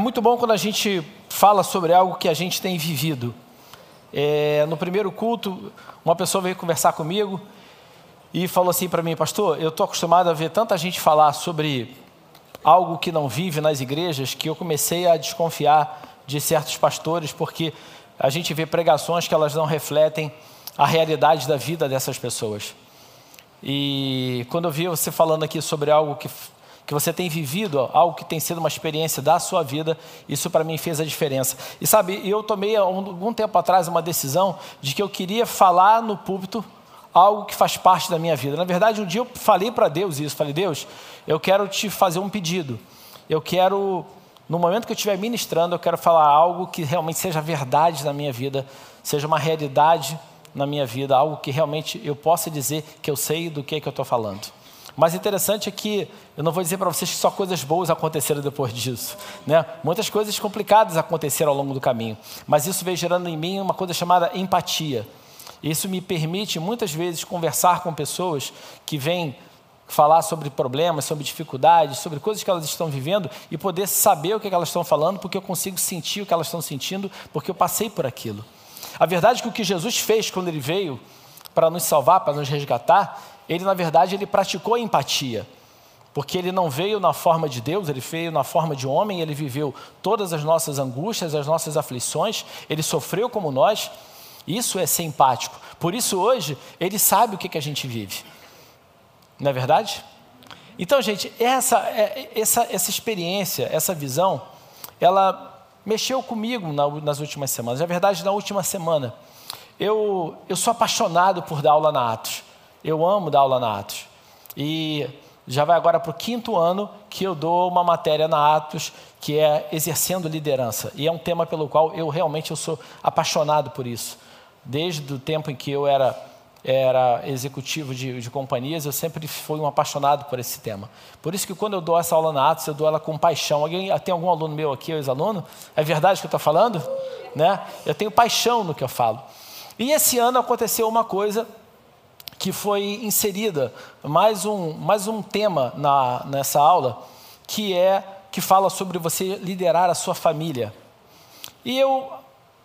muito bom quando a gente fala sobre algo que a gente tem vivido. É, no primeiro culto, uma pessoa veio conversar comigo e falou assim para mim, pastor, eu estou acostumado a ver tanta gente falar sobre algo que não vive nas igrejas que eu comecei a desconfiar de certos pastores porque a gente vê pregações que elas não refletem a realidade da vida dessas pessoas. E quando eu vi você falando aqui sobre algo que, que você tem vivido, algo que tem sido uma experiência da sua vida, isso para mim fez a diferença. E sabe, eu tomei algum tempo atrás uma decisão de que eu queria falar no púlpito algo que faz parte da minha vida. Na verdade, um dia eu falei para Deus isso, falei, Deus, eu quero te fazer um pedido. Eu quero no momento que eu estiver ministrando, eu quero falar algo que realmente seja verdade na minha vida, seja uma realidade na minha vida, algo que realmente eu possa dizer que eu sei do que, é que eu estou falando. Mas interessante é que eu não vou dizer para vocês que só coisas boas aconteceram depois disso. Né? Muitas coisas complicadas aconteceram ao longo do caminho. Mas isso veio gerando em mim uma coisa chamada empatia. Isso me permite muitas vezes conversar com pessoas que vêm falar sobre problemas, sobre dificuldades, sobre coisas que elas estão vivendo e poder saber o que elas estão falando, porque eu consigo sentir o que elas estão sentindo, porque eu passei por aquilo. A verdade é que o que Jesus fez quando ele veio para nos salvar, para nos resgatar, ele na verdade ele praticou empatia. Porque ele não veio na forma de Deus, ele veio na forma de homem, ele viveu todas as nossas angústias, as nossas aflições, ele sofreu como nós. Isso é ser empático. Por isso hoje ele sabe o que, que a gente vive. Não é verdade? Então, gente, essa, é, essa, essa experiência, essa visão, ela mexeu comigo nas últimas semanas. Na verdade, na última semana, eu, eu sou apaixonado por dar aula na Atos. Eu amo dar aula na Atos. E já vai agora para o quinto ano que eu dou uma matéria na Atos que é exercendo liderança. E é um tema pelo qual eu realmente eu sou apaixonado por isso. Desde o tempo em que eu era era executivo de, de, companhias, eu sempre fui um apaixonado por esse tema. Por isso que quando eu dou essa aula na Atos, eu dou ela com paixão. Alguém, tem algum aluno meu aqui, ex-aluno? É verdade que eu estou falando? Né? Eu tenho paixão no que eu falo. E esse ano aconteceu uma coisa que foi inserida, mais um, mais um tema na, nessa aula, que é que fala sobre você liderar a sua família. E eu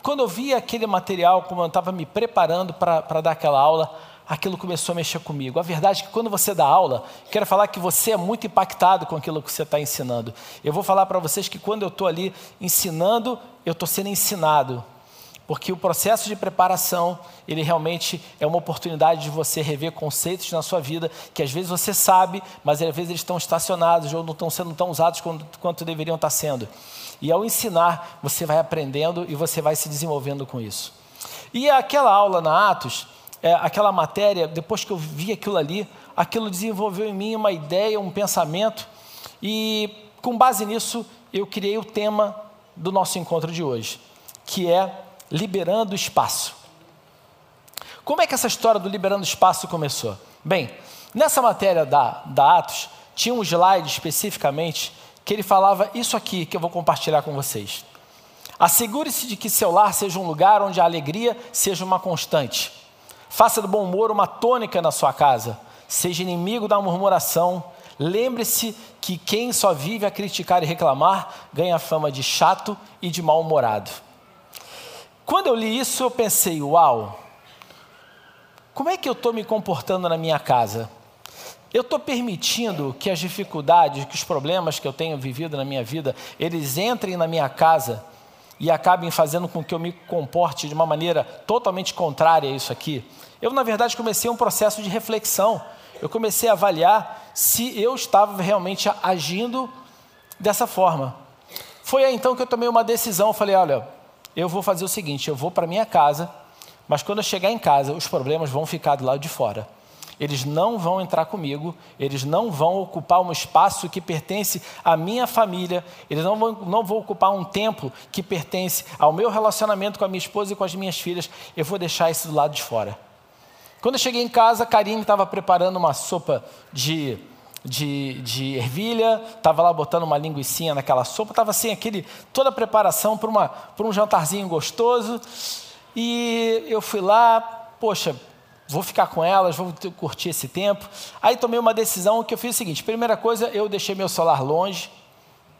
quando eu vi aquele material, como eu estava me preparando para dar aquela aula, aquilo começou a mexer comigo. A verdade é que quando você dá aula, quero falar que você é muito impactado com aquilo que você está ensinando. Eu vou falar para vocês que quando eu estou ali ensinando, eu estou sendo ensinado. Porque o processo de preparação, ele realmente é uma oportunidade de você rever conceitos na sua vida que às vezes você sabe, mas às vezes eles estão estacionados ou não estão sendo tão usados quanto, quanto deveriam estar sendo. E ao ensinar, você vai aprendendo e você vai se desenvolvendo com isso. E aquela aula na Atos, é, aquela matéria, depois que eu vi aquilo ali, aquilo desenvolveu em mim uma ideia, um pensamento, e com base nisso, eu criei o tema do nosso encontro de hoje, que é liberando espaço. Como é que essa história do liberando espaço começou? Bem, nessa matéria da, da Atos, tinha um slide especificamente que ele falava isso aqui que eu vou compartilhar com vocês. Assegure-se de que seu lar seja um lugar onde a alegria seja uma constante. Faça do bom humor uma tônica na sua casa. Seja inimigo da murmuração. Lembre-se que quem só vive a criticar e reclamar ganha fama de chato e de mal-humorado. Quando eu li isso, eu pensei: uau, como é que eu estou me comportando na minha casa? Eu estou permitindo que as dificuldades, que os problemas que eu tenho vivido na minha vida, eles entrem na minha casa e acabem fazendo com que eu me comporte de uma maneira totalmente contrária a isso aqui. Eu, na verdade, comecei um processo de reflexão. Eu comecei a avaliar se eu estava realmente agindo dessa forma. Foi aí então que eu tomei uma decisão. Eu falei: olha, eu vou fazer o seguinte: eu vou para minha casa, mas quando eu chegar em casa, os problemas vão ficar do lado de fora eles não vão entrar comigo, eles não vão ocupar um espaço que pertence à minha família, eles não vão, não vão ocupar um tempo que pertence ao meu relacionamento com a minha esposa e com as minhas filhas, eu vou deixar isso do lado de fora. Quando eu cheguei em casa, a Karine estava preparando uma sopa de, de, de ervilha, estava lá botando uma linguiça naquela sopa, estava assim, aquele, toda a preparação para um jantarzinho gostoso, e eu fui lá, poxa, vou ficar com elas, vou curtir esse tempo. Aí tomei uma decisão que eu fiz o seguinte: primeira coisa, eu deixei meu celular longe,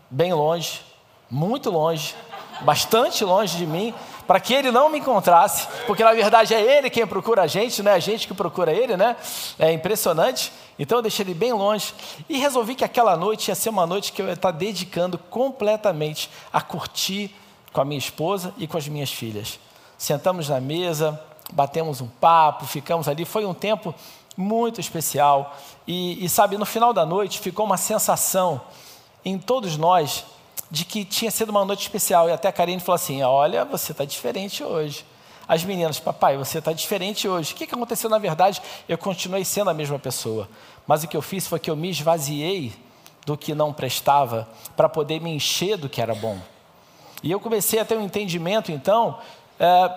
bem longe, muito longe, bastante longe de mim, para que ele não me encontrasse, porque na verdade é ele quem procura a gente, não é a gente que procura ele, né? É impressionante. Então eu deixei ele bem longe e resolvi que aquela noite ia ser uma noite que eu ia estar dedicando completamente a curtir com a minha esposa e com as minhas filhas. Sentamos na mesa, batemos um papo, ficamos ali. Foi um tempo muito especial. E, e sabe, no final da noite ficou uma sensação em todos nós de que tinha sido uma noite especial. E até a Karine falou assim: Olha, você está diferente hoje. As meninas, papai, você está diferente hoje. O que, que aconteceu na verdade? Eu continuei sendo a mesma pessoa. Mas o que eu fiz foi que eu me esvaziei do que não prestava para poder me encher do que era bom. E eu comecei a ter um entendimento, então, é,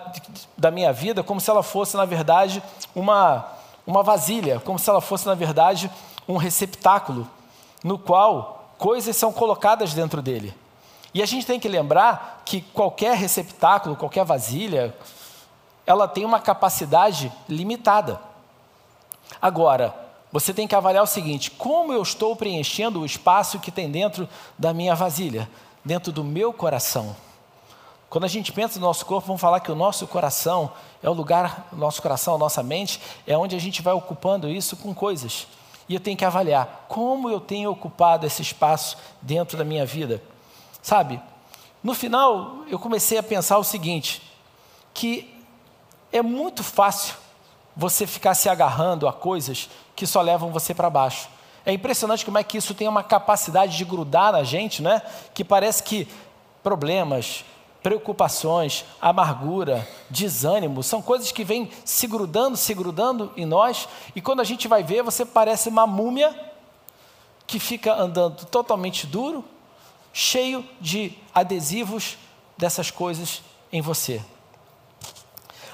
da minha vida como se ela fosse, na verdade, uma, uma vasilha, como se ela fosse, na verdade, um receptáculo no qual coisas são colocadas dentro dele. E a gente tem que lembrar que qualquer receptáculo, qualquer vasilha, ela tem uma capacidade limitada. Agora, você tem que avaliar o seguinte: como eu estou preenchendo o espaço que tem dentro da minha vasilha, dentro do meu coração? Quando a gente pensa no nosso corpo, vamos falar que o nosso coração é o lugar, nosso coração, a nossa mente, é onde a gente vai ocupando isso com coisas. E eu tenho que avaliar como eu tenho ocupado esse espaço dentro da minha vida. Sabe, no final eu comecei a pensar o seguinte: que é muito fácil você ficar se agarrando a coisas que só levam você para baixo. É impressionante como é que isso tem uma capacidade de grudar na gente, né? Que parece que problemas, preocupações, amargura, desânimo, são coisas que vêm se grudando, se grudando em nós, e quando a gente vai ver, você parece uma múmia que fica andando totalmente duro, cheio de adesivos dessas coisas em você.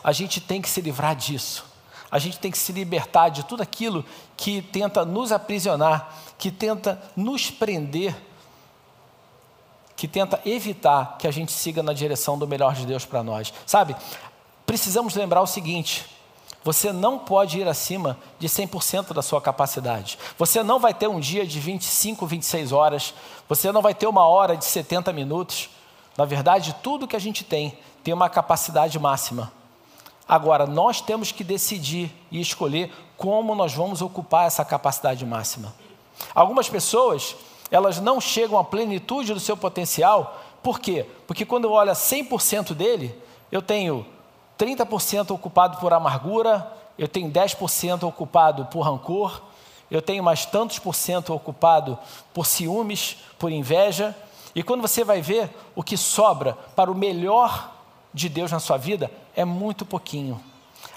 A gente tem que se livrar disso. A gente tem que se libertar de tudo aquilo que tenta nos aprisionar, que tenta nos prender que tenta evitar que a gente siga na direção do melhor de Deus para nós. Sabe? Precisamos lembrar o seguinte: você não pode ir acima de 100% da sua capacidade. Você não vai ter um dia de 25, 26 horas. Você não vai ter uma hora de 70 minutos. Na verdade, tudo que a gente tem tem uma capacidade máxima. Agora, nós temos que decidir e escolher como nós vamos ocupar essa capacidade máxima. Algumas pessoas elas não chegam à plenitude do seu potencial. Por quê? Porque quando eu olho 100% dele, eu tenho 30% ocupado por amargura, eu tenho 10% ocupado por rancor, eu tenho mais tantos por cento ocupado por ciúmes, por inveja. E quando você vai ver o que sobra para o melhor de Deus na sua vida, é muito pouquinho.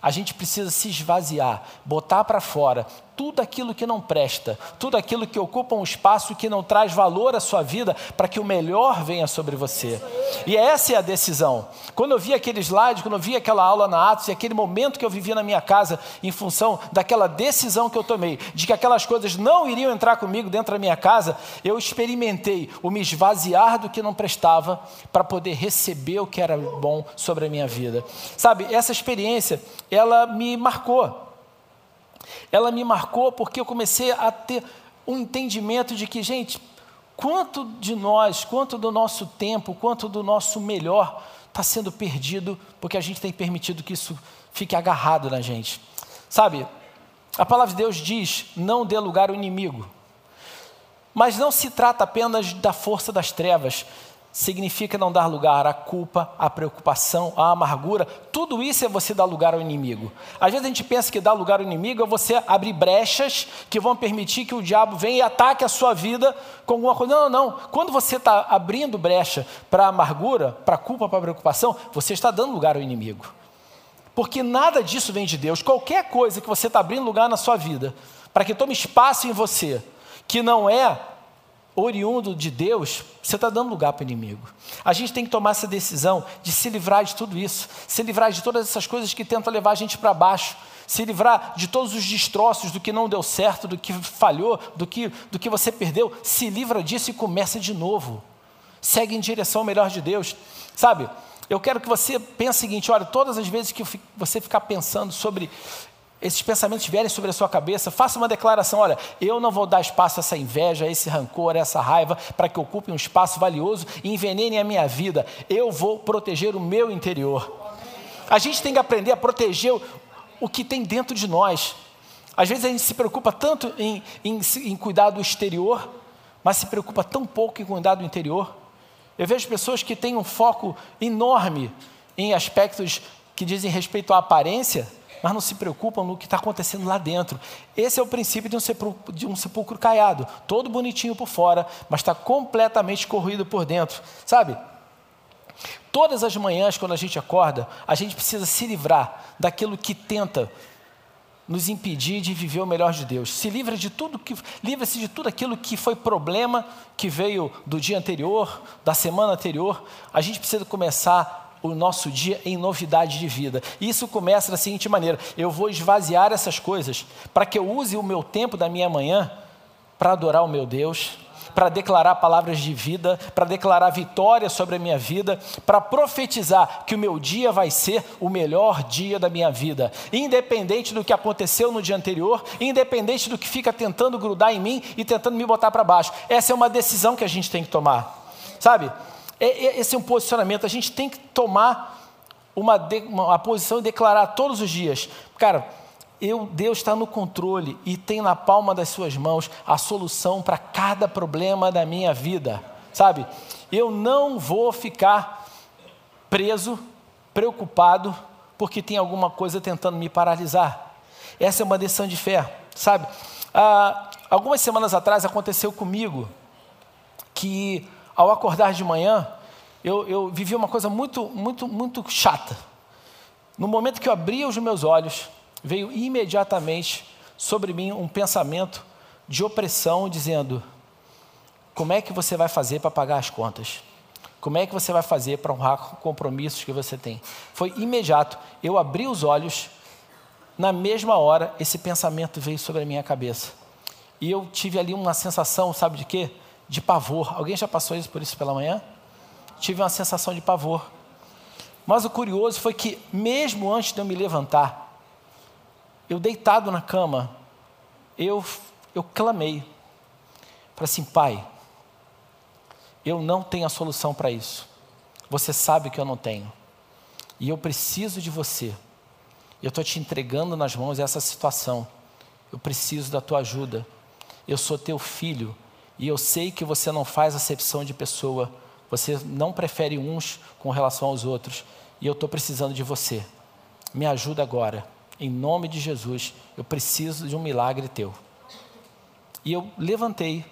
A gente precisa se esvaziar, botar para fora tudo aquilo que não presta, tudo aquilo que ocupa um espaço que não traz valor à sua vida, para que o melhor venha sobre você. E essa é a decisão. Quando eu vi aquele slide, quando eu vi aquela aula na Atos, e aquele momento que eu vivia na minha casa, em função daquela decisão que eu tomei, de que aquelas coisas não iriam entrar comigo dentro da minha casa, eu experimentei o me esvaziar do que não prestava, para poder receber o que era bom sobre a minha vida. Sabe, essa experiência, ela me marcou ela me marcou porque eu comecei a ter um entendimento de que, gente, quanto de nós, quanto do nosso tempo, quanto do nosso melhor está sendo perdido porque a gente tem permitido que isso fique agarrado na gente. Sabe, a palavra de Deus diz: não dê lugar ao inimigo. Mas não se trata apenas da força das trevas, significa não dar lugar à culpa, à preocupação, à amargura. Tudo isso é você dar lugar ao inimigo. Às vezes a gente pensa que dar lugar ao inimigo é você abrir brechas que vão permitir que o diabo venha e ataque a sua vida com alguma coisa. Não, não, não. Quando você está abrindo brecha para a amargura, para a culpa, para a preocupação, você está dando lugar ao inimigo. Porque nada disso vem de Deus. Qualquer coisa que você está abrindo lugar na sua vida, para que tome espaço em você, que não é oriundo de Deus, você está dando lugar para o inimigo. A gente tem que tomar essa decisão de se livrar de tudo isso, se livrar de todas essas coisas que tentam levar a gente para baixo, se livrar de todos os destroços do que não deu certo, do que falhou, do que, do que você perdeu. Se livra disso e começa de novo. Segue em direção ao melhor de Deus. Sabe, eu quero que você pense o seguinte: olha, todas as vezes que você ficar pensando sobre esses pensamentos vierem sobre a sua cabeça, faça uma declaração: olha, eu não vou dar espaço a essa inveja, a esse rancor, a essa raiva, para que ocupem um espaço valioso e envenenem a minha vida. Eu vou proteger o meu interior. A gente tem que aprender a proteger o, o que tem dentro de nós. Às vezes a gente se preocupa tanto em, em, em cuidar do exterior, mas se preocupa tão pouco em cuidar do interior. Eu vejo pessoas que têm um foco enorme em aspectos que dizem respeito à aparência, mas não se preocupam no que está acontecendo lá dentro. Esse é o princípio de um, sepulcro, de um sepulcro caiado, todo bonitinho por fora, mas está completamente corroído por dentro, sabe? Todas as manhãs, quando a gente acorda, a gente precisa se livrar daquilo que tenta nos impedir de viver o melhor de Deus. Se livra de tudo que livra-se de tudo aquilo que foi problema que veio do dia anterior, da semana anterior. A gente precisa começar o nosso dia em novidade de vida. Isso começa da seguinte maneira: eu vou esvaziar essas coisas para que eu use o meu tempo da minha manhã para adorar o meu Deus, para declarar palavras de vida, para declarar vitória sobre a minha vida, para profetizar que o meu dia vai ser o melhor dia da minha vida, independente do que aconteceu no dia anterior, independente do que fica tentando grudar em mim e tentando me botar para baixo. Essa é uma decisão que a gente tem que tomar, sabe? É, é, esse é um posicionamento, a gente tem que tomar uma, uma posição e declarar todos os dias, cara eu, Deus está no controle e tem na palma das suas mãos a solução para cada problema da minha vida, sabe? Eu não vou ficar preso, preocupado, porque tem alguma coisa tentando me paralisar. Essa é uma decisão de fé, sabe? Ah, algumas semanas atrás aconteceu comigo que, ao acordar de manhã, eu, eu vivi uma coisa muito, muito, muito chata. No momento que eu abria os meus olhos, veio imediatamente sobre mim um pensamento de opressão, dizendo: como é que você vai fazer para pagar as contas? Como é que você vai fazer para honrar compromissos que você tem? Foi imediato. Eu abri os olhos, na mesma hora, esse pensamento veio sobre a minha cabeça. E eu tive ali uma sensação, sabe de quê? De pavor. Alguém já passou isso por isso pela manhã? Tive uma sensação de pavor. Mas o curioso foi que, mesmo antes de eu me levantar, eu deitado na cama, eu, eu clamei. Falei assim, pai, eu não tenho a solução para isso. Você sabe que eu não tenho. E eu preciso de você. Eu estou te entregando nas mãos essa situação. Eu preciso da tua ajuda. Eu sou teu filho. E eu sei que você não faz acepção de pessoa. Você não prefere uns com relação aos outros. E eu estou precisando de você. Me ajuda agora. Em nome de Jesus, eu preciso de um milagre teu. E eu levantei.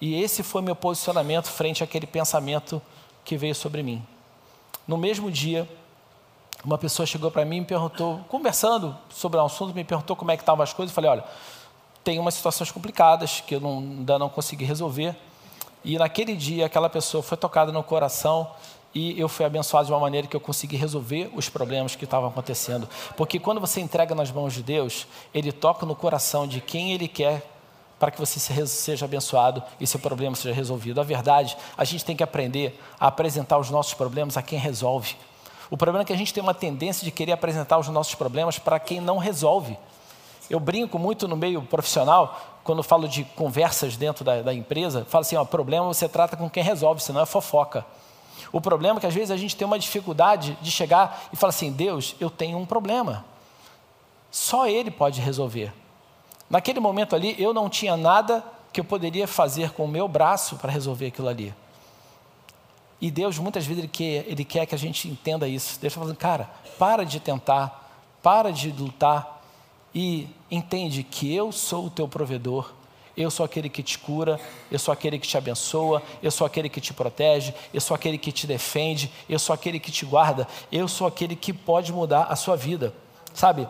E esse foi meu posicionamento frente àquele pensamento que veio sobre mim. No mesmo dia, uma pessoa chegou para mim e me perguntou, conversando sobre um assunto, me perguntou como é que estavam as coisas. Eu falei, olha, tem umas situações complicadas que eu não, ainda não consegui resolver. E naquele dia, aquela pessoa foi tocada no coração e eu fui abençoado de uma maneira que eu consegui resolver os problemas que estavam acontecendo. Porque quando você entrega nas mãos de Deus, Ele toca no coração de quem Ele quer para que você seja abençoado e seu problema seja resolvido. A verdade, a gente tem que aprender a apresentar os nossos problemas a quem resolve. O problema é que a gente tem uma tendência de querer apresentar os nossos problemas para quem não resolve. Eu brinco muito no meio profissional, quando falo de conversas dentro da, da empresa, falo assim: ó, problema você trata com quem resolve, senão é fofoca. O problema é que às vezes a gente tem uma dificuldade de chegar e falar assim: Deus, eu tenho um problema. Só Ele pode resolver. Naquele momento ali, eu não tinha nada que eu poderia fazer com o meu braço para resolver aquilo ali. E Deus, muitas vezes, Ele quer, Ele quer que a gente entenda isso. Deus está falando, cara, para de tentar, para de lutar e entende que eu sou o teu provedor eu sou aquele que te cura, eu sou aquele que te abençoa, eu sou aquele que te protege, eu sou aquele que te defende, eu sou aquele que te guarda, eu sou aquele que pode mudar a sua vida. Sabe?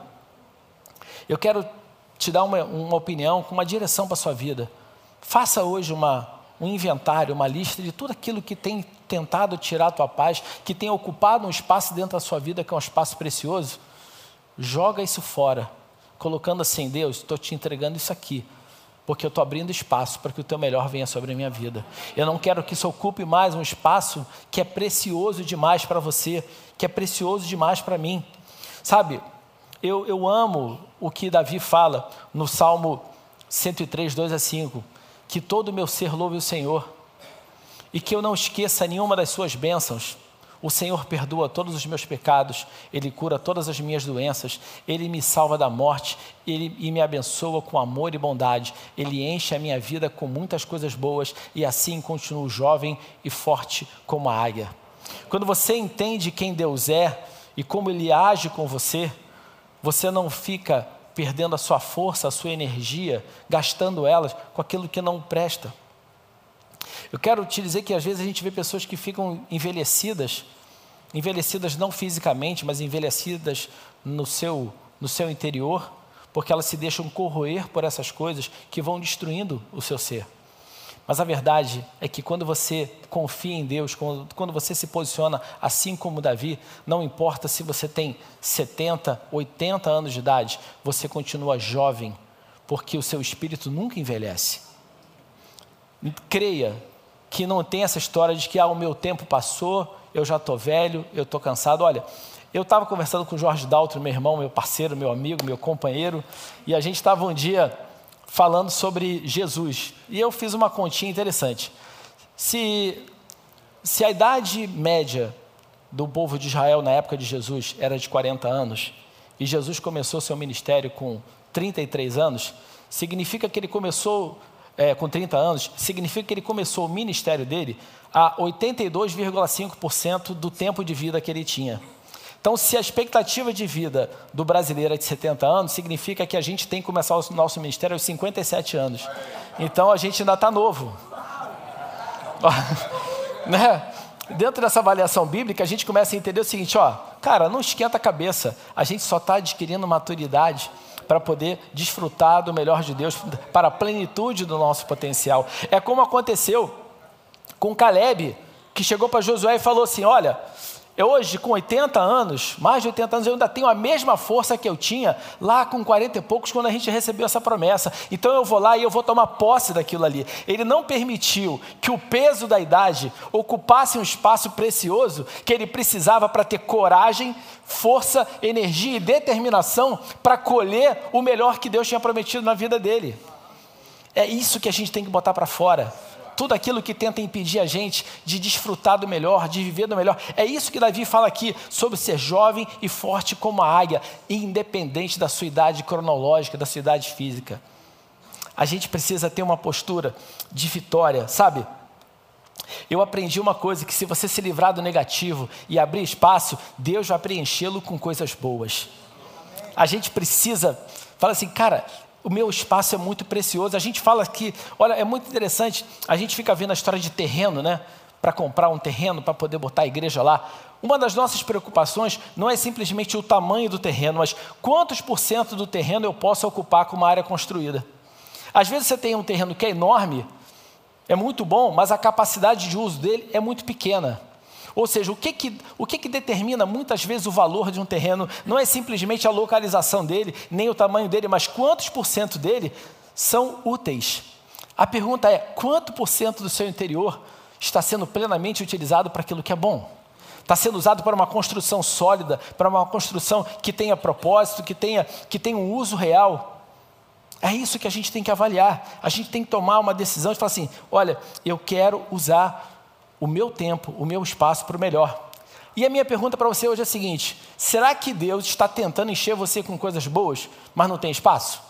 Eu quero te dar uma, uma opinião, uma direção para a sua vida. Faça hoje uma, um inventário, uma lista de tudo aquilo que tem tentado tirar a tua paz, que tem ocupado um espaço dentro da sua vida que é um espaço precioso. Joga isso fora, colocando assim: Deus, estou te entregando isso aqui porque eu estou abrindo espaço para que o teu melhor venha sobre a minha vida. Eu não quero que isso ocupe mais um espaço que é precioso demais para você, que é precioso demais para mim. Sabe, eu, eu amo o que Davi fala no Salmo 103, 2 a 5, que todo o meu ser louve o Senhor e que eu não esqueça nenhuma das suas bênçãos. O Senhor perdoa todos os meus pecados, Ele cura todas as minhas doenças, Ele me salva da morte Ele, e me abençoa com amor e bondade. Ele enche a minha vida com muitas coisas boas e assim continuo jovem e forte como a águia. Quando você entende quem Deus é e como Ele age com você, você não fica perdendo a sua força, a sua energia, gastando elas com aquilo que não presta. Eu quero te dizer que às vezes a gente vê pessoas que ficam envelhecidas, envelhecidas não fisicamente, mas envelhecidas no seu, no seu interior, porque elas se deixam corroer por essas coisas que vão destruindo o seu ser. Mas a verdade é que quando você confia em Deus, quando, você se posiciona assim como Davi, não importa se você tem 70, 80 anos de idade, você continua jovem, porque o seu espírito nunca envelhece. Creia que não tem essa história de que ah, o meu tempo passou, eu já estou velho, eu estou cansado. Olha, eu estava conversando com o Jorge Daltro, meu irmão, meu parceiro, meu amigo, meu companheiro, e a gente estava um dia falando sobre Jesus. E eu fiz uma continha interessante. Se, se a idade média do povo de Israel na época de Jesus era de 40 anos, e Jesus começou seu ministério com 33 anos, significa que ele começou é, com 30 anos, significa que ele começou o ministério dele a 82,5% do tempo de vida que ele tinha. Então, se a expectativa de vida do brasileiro é de 70 anos, significa que a gente tem que começar o nosso ministério aos 57 anos. Então, a gente ainda está novo. né? Dentro dessa avaliação bíblica, a gente começa a entender o seguinte: ó, cara, não esquenta a cabeça, a gente só está adquirindo maturidade para poder desfrutar do melhor de Deus, para a plenitude do nosso potencial. É como aconteceu com Caleb, que chegou para Josué e falou assim: Olha, eu hoje, com 80 anos, mais de 80 anos, eu ainda tenho a mesma força que eu tinha lá com 40 e poucos, quando a gente recebeu essa promessa. Então eu vou lá e eu vou tomar posse daquilo ali. Ele não permitiu que o peso da idade ocupasse um espaço precioso que ele precisava para ter coragem, força, energia e determinação para colher o melhor que Deus tinha prometido na vida dele. É isso que a gente tem que botar para fora tudo aquilo que tenta impedir a gente de desfrutar do melhor, de viver do melhor. É isso que Davi fala aqui sobre ser jovem e forte como a águia, independente da sua idade cronológica, da sua idade física. A gente precisa ter uma postura de vitória, sabe? Eu aprendi uma coisa: que se você se livrar do negativo e abrir espaço, Deus vai preenchê-lo com coisas boas. A gente precisa, fala assim, cara, o meu espaço é muito precioso. A gente fala que, olha, é muito interessante, a gente fica vendo a história de terreno, né? Para comprar um terreno, para poder botar a igreja lá. Uma das nossas preocupações não é simplesmente o tamanho do terreno, mas quantos por cento do terreno eu posso ocupar com uma área construída. Às vezes você tem um terreno que é enorme, é muito bom, mas a capacidade de uso dele é muito pequena. Ou seja, o que que, o que que determina muitas vezes o valor de um terreno não é simplesmente a localização dele, nem o tamanho dele, mas quantos por cento dele são úteis. A pergunta é: quanto por cento do seu interior está sendo plenamente utilizado para aquilo que é bom? Está sendo usado para uma construção sólida, para uma construção que tenha propósito, que tenha, que tenha um uso real. É isso que a gente tem que avaliar. A gente tem que tomar uma decisão de falar assim: olha, eu quero usar o meu tempo, o meu espaço para o melhor. E a minha pergunta para você hoje é a seguinte: será que Deus está tentando encher você com coisas boas, mas não tem espaço?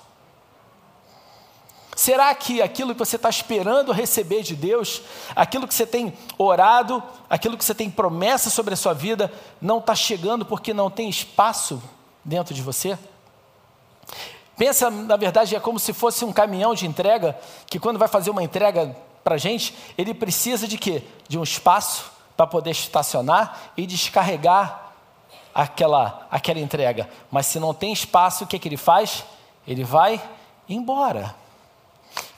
Será que aquilo que você está esperando receber de Deus, aquilo que você tem orado, aquilo que você tem promessa sobre a sua vida, não está chegando porque não tem espaço dentro de você? Pensa, na verdade, é como se fosse um caminhão de entrega, que quando vai fazer uma entrega para a gente, ele precisa de quê? De um espaço para poder estacionar e descarregar aquela, aquela entrega. Mas se não tem espaço, o que, que ele faz? Ele vai embora.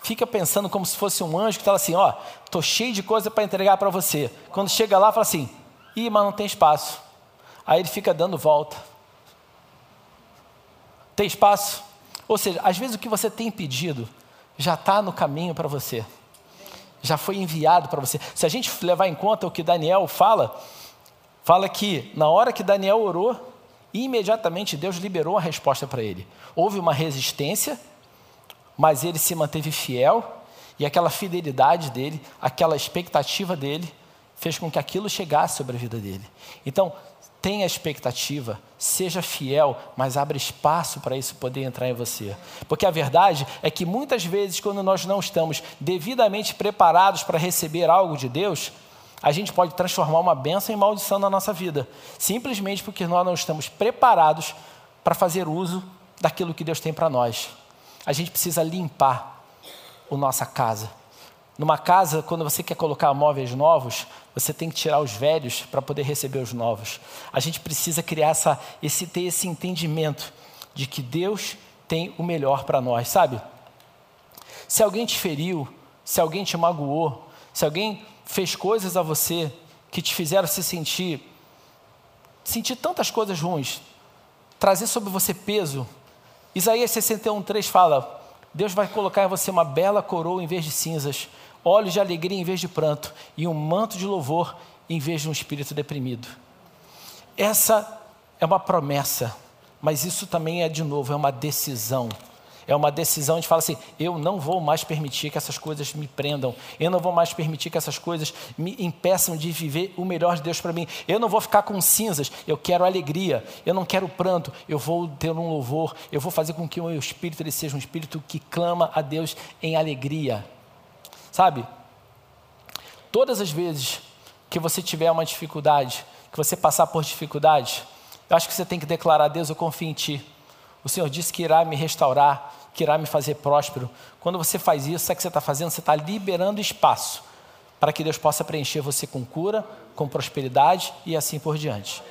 Fica pensando como se fosse um anjo que fala assim: Ó, tô cheio de coisa para entregar para você. Quando chega lá, fala assim: Ih, mas não tem espaço. Aí ele fica dando volta. Tem espaço? Ou seja, às vezes o que você tem pedido já está no caminho para você já foi enviado para você. Se a gente levar em conta o que Daniel fala, fala que na hora que Daniel orou, imediatamente Deus liberou a resposta para ele. Houve uma resistência, mas ele se manteve fiel, e aquela fidelidade dele, aquela expectativa dele, fez com que aquilo chegasse sobre a vida dele. Então, tenha expectativa, seja fiel, mas abra espaço para isso poder entrar em você. Porque a verdade é que muitas vezes, quando nós não estamos devidamente preparados para receber algo de Deus, a gente pode transformar uma benção em maldição na nossa vida, simplesmente porque nós não estamos preparados para fazer uso daquilo que Deus tem para nós. A gente precisa limpar a nossa casa. Numa casa, quando você quer colocar móveis novos, você tem que tirar os velhos para poder receber os novos. A gente precisa criar essa, esse, ter esse entendimento de que Deus tem o melhor para nós, sabe? Se alguém te feriu, se alguém te magoou, se alguém fez coisas a você que te fizeram se sentir, sentir tantas coisas ruins, trazer sobre você peso. Isaías 61,3 fala: Deus vai colocar em você uma bela coroa em vez de cinzas, olhos de alegria em vez de pranto, e um manto de louvor em vez de um espírito deprimido. Essa é uma promessa, mas isso também é, de novo, é uma decisão. É uma decisão de falar assim: eu não vou mais permitir que essas coisas me prendam, eu não vou mais permitir que essas coisas me impeçam de viver o melhor de Deus para mim. Eu não vou ficar com cinzas, eu quero alegria, eu não quero pranto, eu vou ter um louvor, eu vou fazer com que o meu espírito ele seja um espírito que clama a Deus em alegria. Sabe? Todas as vezes que você tiver uma dificuldade, que você passar por dificuldades, eu acho que você tem que declarar: Deus, eu confio em Ti. O Senhor disse que irá me restaurar, que irá me fazer próspero. Quando você faz isso, sabe o que você está fazendo? Você está liberando espaço para que Deus possa preencher você com cura, com prosperidade e assim por diante.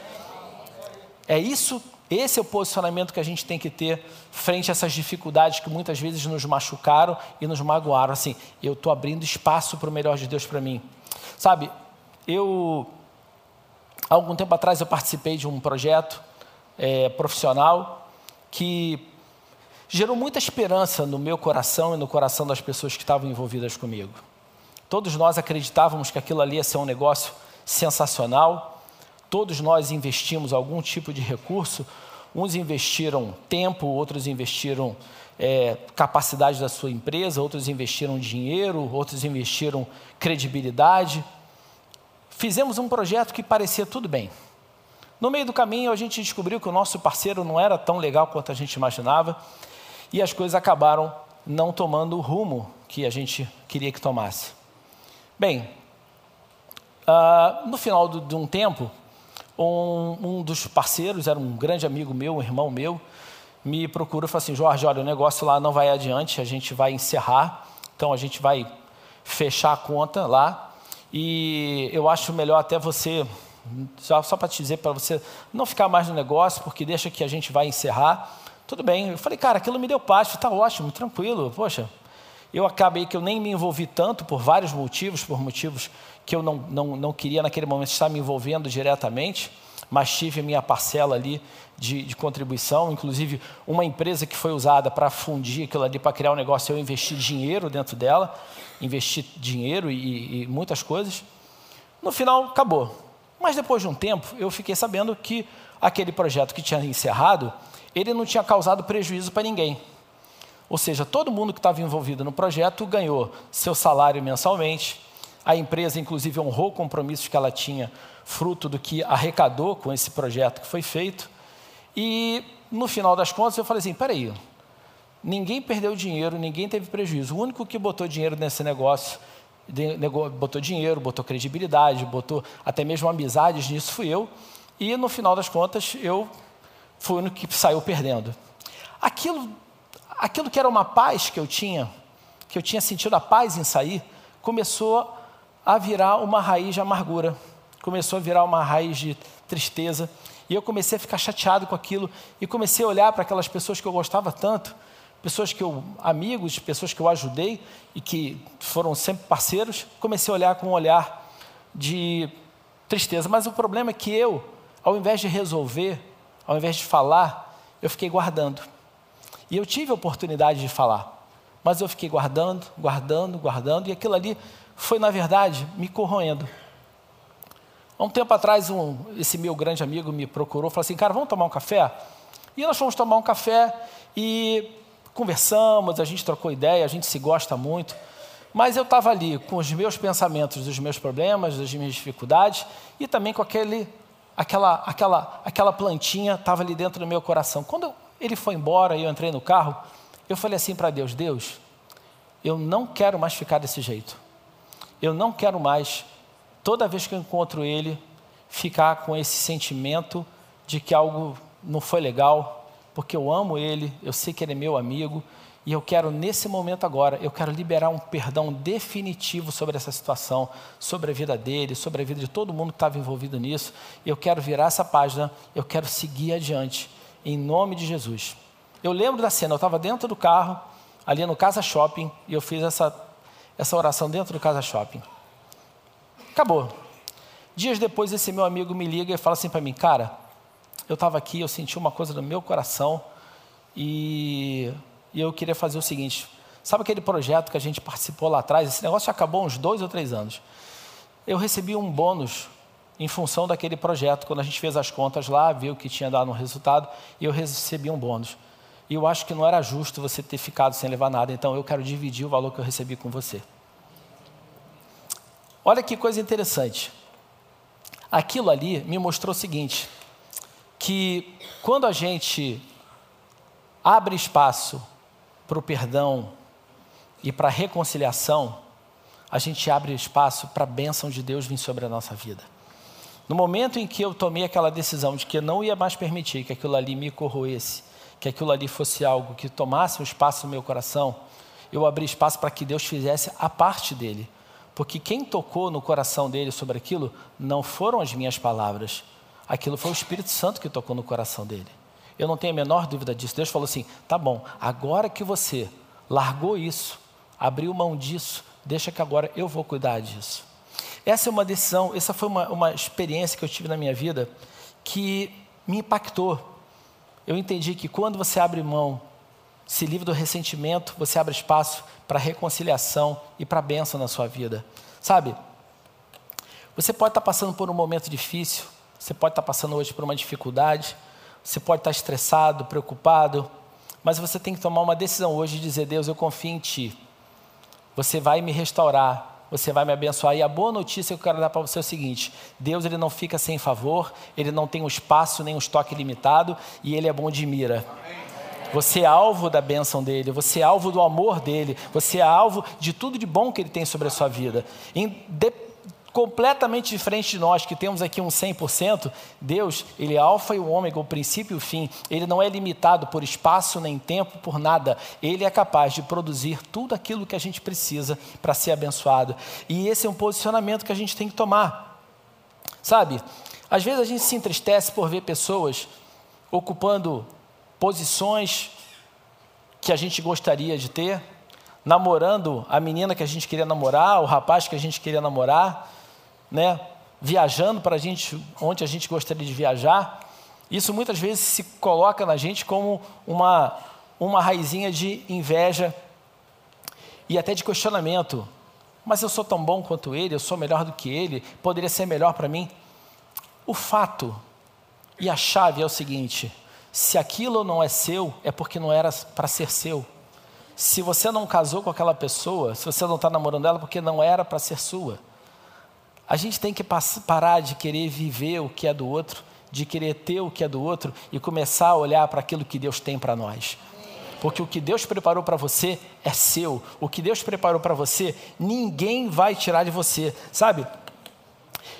É isso, esse é o posicionamento que a gente tem que ter frente a essas dificuldades que muitas vezes nos machucaram e nos magoaram. Assim, eu estou abrindo espaço para o melhor de Deus para mim. Sabe, eu, há algum tempo atrás, eu participei de um projeto é, profissional que gerou muita esperança no meu coração e no coração das pessoas que estavam envolvidas comigo. Todos nós acreditávamos que aquilo ali ia ser um negócio sensacional, todos nós investimos algum tipo de recurso, uns investiram tempo, outros investiram é, capacidade da sua empresa, outros investiram dinheiro, outros investiram credibilidade. Fizemos um projeto que parecia tudo bem. No meio do caminho, a gente descobriu que o nosso parceiro não era tão legal quanto a gente imaginava e as coisas acabaram não tomando o rumo que a gente queria que tomasse. Bem, uh, no final de um tempo, um, um, dos parceiros, era um grande amigo meu, um irmão meu, me procura e falou assim: Jorge, olha, o negócio lá não vai adiante, a gente vai encerrar, então a gente vai fechar a conta lá e eu acho melhor até você só, só para te dizer, para você não ficar mais no negócio, porque deixa que a gente vai encerrar. Tudo bem. Eu falei, cara, aquilo me deu paz, está ótimo, tranquilo. Poxa, eu acabei que eu nem me envolvi tanto por vários motivos, por motivos que eu não, não, não queria naquele momento estar me envolvendo diretamente, mas tive a minha parcela ali de, de contribuição. Inclusive, uma empresa que foi usada para fundir aquilo ali, para criar um negócio, eu investi dinheiro dentro dela, investi dinheiro e, e muitas coisas. No final, acabou. Mas depois de um tempo, eu fiquei sabendo que aquele projeto que tinha encerrado, ele não tinha causado prejuízo para ninguém. Ou seja, todo mundo que estava envolvido no projeto ganhou seu salário mensalmente. A empresa, inclusive, honrou compromissos que ela tinha, fruto do que arrecadou com esse projeto que foi feito. E, no final das contas, eu falei assim: peraí, ninguém perdeu dinheiro, ninguém teve prejuízo. O único que botou dinheiro nesse negócio botou dinheiro, botou credibilidade, botou até mesmo amizades nisso, fui eu. E no final das contas, eu fui o único que saiu perdendo. Aquilo, aquilo que era uma paz que eu tinha, que eu tinha sentido a paz em sair, começou a virar uma raiz de amargura, começou a virar uma raiz de tristeza. E eu comecei a ficar chateado com aquilo e comecei a olhar para aquelas pessoas que eu gostava tanto pessoas que eu, amigos, pessoas que eu ajudei e que foram sempre parceiros, comecei a olhar com um olhar de tristeza. Mas o problema é que eu, ao invés de resolver, ao invés de falar, eu fiquei guardando. E eu tive a oportunidade de falar, mas eu fiquei guardando, guardando, guardando, e aquilo ali foi, na verdade, me corroendo. Há um tempo atrás, um, esse meu grande amigo me procurou, falou assim, cara, vamos tomar um café? E nós fomos tomar um café e conversamos, a gente trocou ideia, a gente se gosta muito. Mas eu estava ali com os meus pensamentos dos meus problemas, das minhas dificuldades e também com aquele, aquela, aquela, aquela plantinha estava ali dentro do meu coração. Quando ele foi embora e eu entrei no carro, eu falei assim para Deus: Deus, eu não quero mais ficar desse jeito. Eu não quero mais, toda vez que eu encontro ele, ficar com esse sentimento de que algo não foi legal, porque eu amo ele, eu sei que ele é meu amigo, e eu quero, nesse momento agora, eu quero liberar um perdão definitivo sobre essa situação, sobre a vida dele, sobre a vida de todo mundo que estava envolvido nisso. Eu quero virar essa página, eu quero seguir adiante, em nome de Jesus. Eu lembro da cena, eu estava dentro do carro, ali no Casa Shopping, e eu fiz essa, essa oração dentro do Casa Shopping. Acabou. Dias depois, esse meu amigo me liga e fala assim para mim, cara, eu estava aqui, eu senti uma coisa no meu coração, e e eu queria fazer o seguinte: sabe aquele projeto que a gente participou lá atrás? Esse negócio acabou uns dois ou três anos. Eu recebi um bônus em função daquele projeto. Quando a gente fez as contas lá, viu que tinha dado um resultado, e eu recebi um bônus. E eu acho que não era justo você ter ficado sem levar nada, então eu quero dividir o valor que eu recebi com você. Olha que coisa interessante. Aquilo ali me mostrou o seguinte: que quando a gente abre espaço para o perdão e para a reconciliação, a gente abre espaço para a bênção de Deus vir sobre a nossa vida. No momento em que eu tomei aquela decisão de que eu não ia mais permitir que aquilo ali me corroesse, que aquilo ali fosse algo que tomasse um espaço no meu coração, eu abri espaço para que Deus fizesse a parte dele. Porque quem tocou no coração dele sobre aquilo não foram as minhas palavras, aquilo foi o Espírito Santo que tocou no coração dele. Eu não tenho a menor dúvida disso. Deus falou assim: tá bom, agora que você largou isso, abriu mão disso, deixa que agora eu vou cuidar disso. Essa é uma decisão, essa foi uma, uma experiência que eu tive na minha vida que me impactou. Eu entendi que quando você abre mão, se livra do ressentimento, você abre espaço para reconciliação e para bênção na sua vida. Sabe? Você pode estar passando por um momento difícil, você pode estar passando hoje por uma dificuldade, você pode estar estressado, preocupado, mas você tem que tomar uma decisão hoje de dizer: Deus, eu confio em Ti. Você vai me restaurar, você vai me abençoar. E a boa notícia que eu quero dar para você é o seguinte: Deus ele não fica sem favor, ele não tem um espaço nem um estoque limitado e ele é bom de mira. Você é alvo da bênção dele, você é alvo do amor dele, você é alvo de tudo de bom que ele tem sobre a sua vida. Independente completamente diferente de nós, que temos aqui um 100%, Deus, Ele é alfa e o ômega, o princípio e o fim. Ele não é limitado por espaço nem tempo, por nada. Ele é capaz de produzir tudo aquilo que a gente precisa para ser abençoado. E esse é um posicionamento que a gente tem que tomar. Sabe, às vezes a gente se entristece por ver pessoas ocupando posições que a gente gostaria de ter, namorando a menina que a gente queria namorar, o rapaz que a gente queria namorar, né, viajando para a gente onde a gente gostaria de viajar, isso muitas vezes se coloca na gente como uma, uma raizinha de inveja e até de questionamento. Mas eu sou tão bom quanto ele, eu sou melhor do que ele, poderia ser melhor para mim. O fato e a chave é o seguinte: se aquilo não é seu, é porque não era para ser seu. Se você não casou com aquela pessoa, se você não está namorando ela, é porque não era para ser sua. A gente tem que parar de querer viver o que é do outro, de querer ter o que é do outro e começar a olhar para aquilo que Deus tem para nós. Porque o que Deus preparou para você é seu. O que Deus preparou para você, ninguém vai tirar de você, sabe?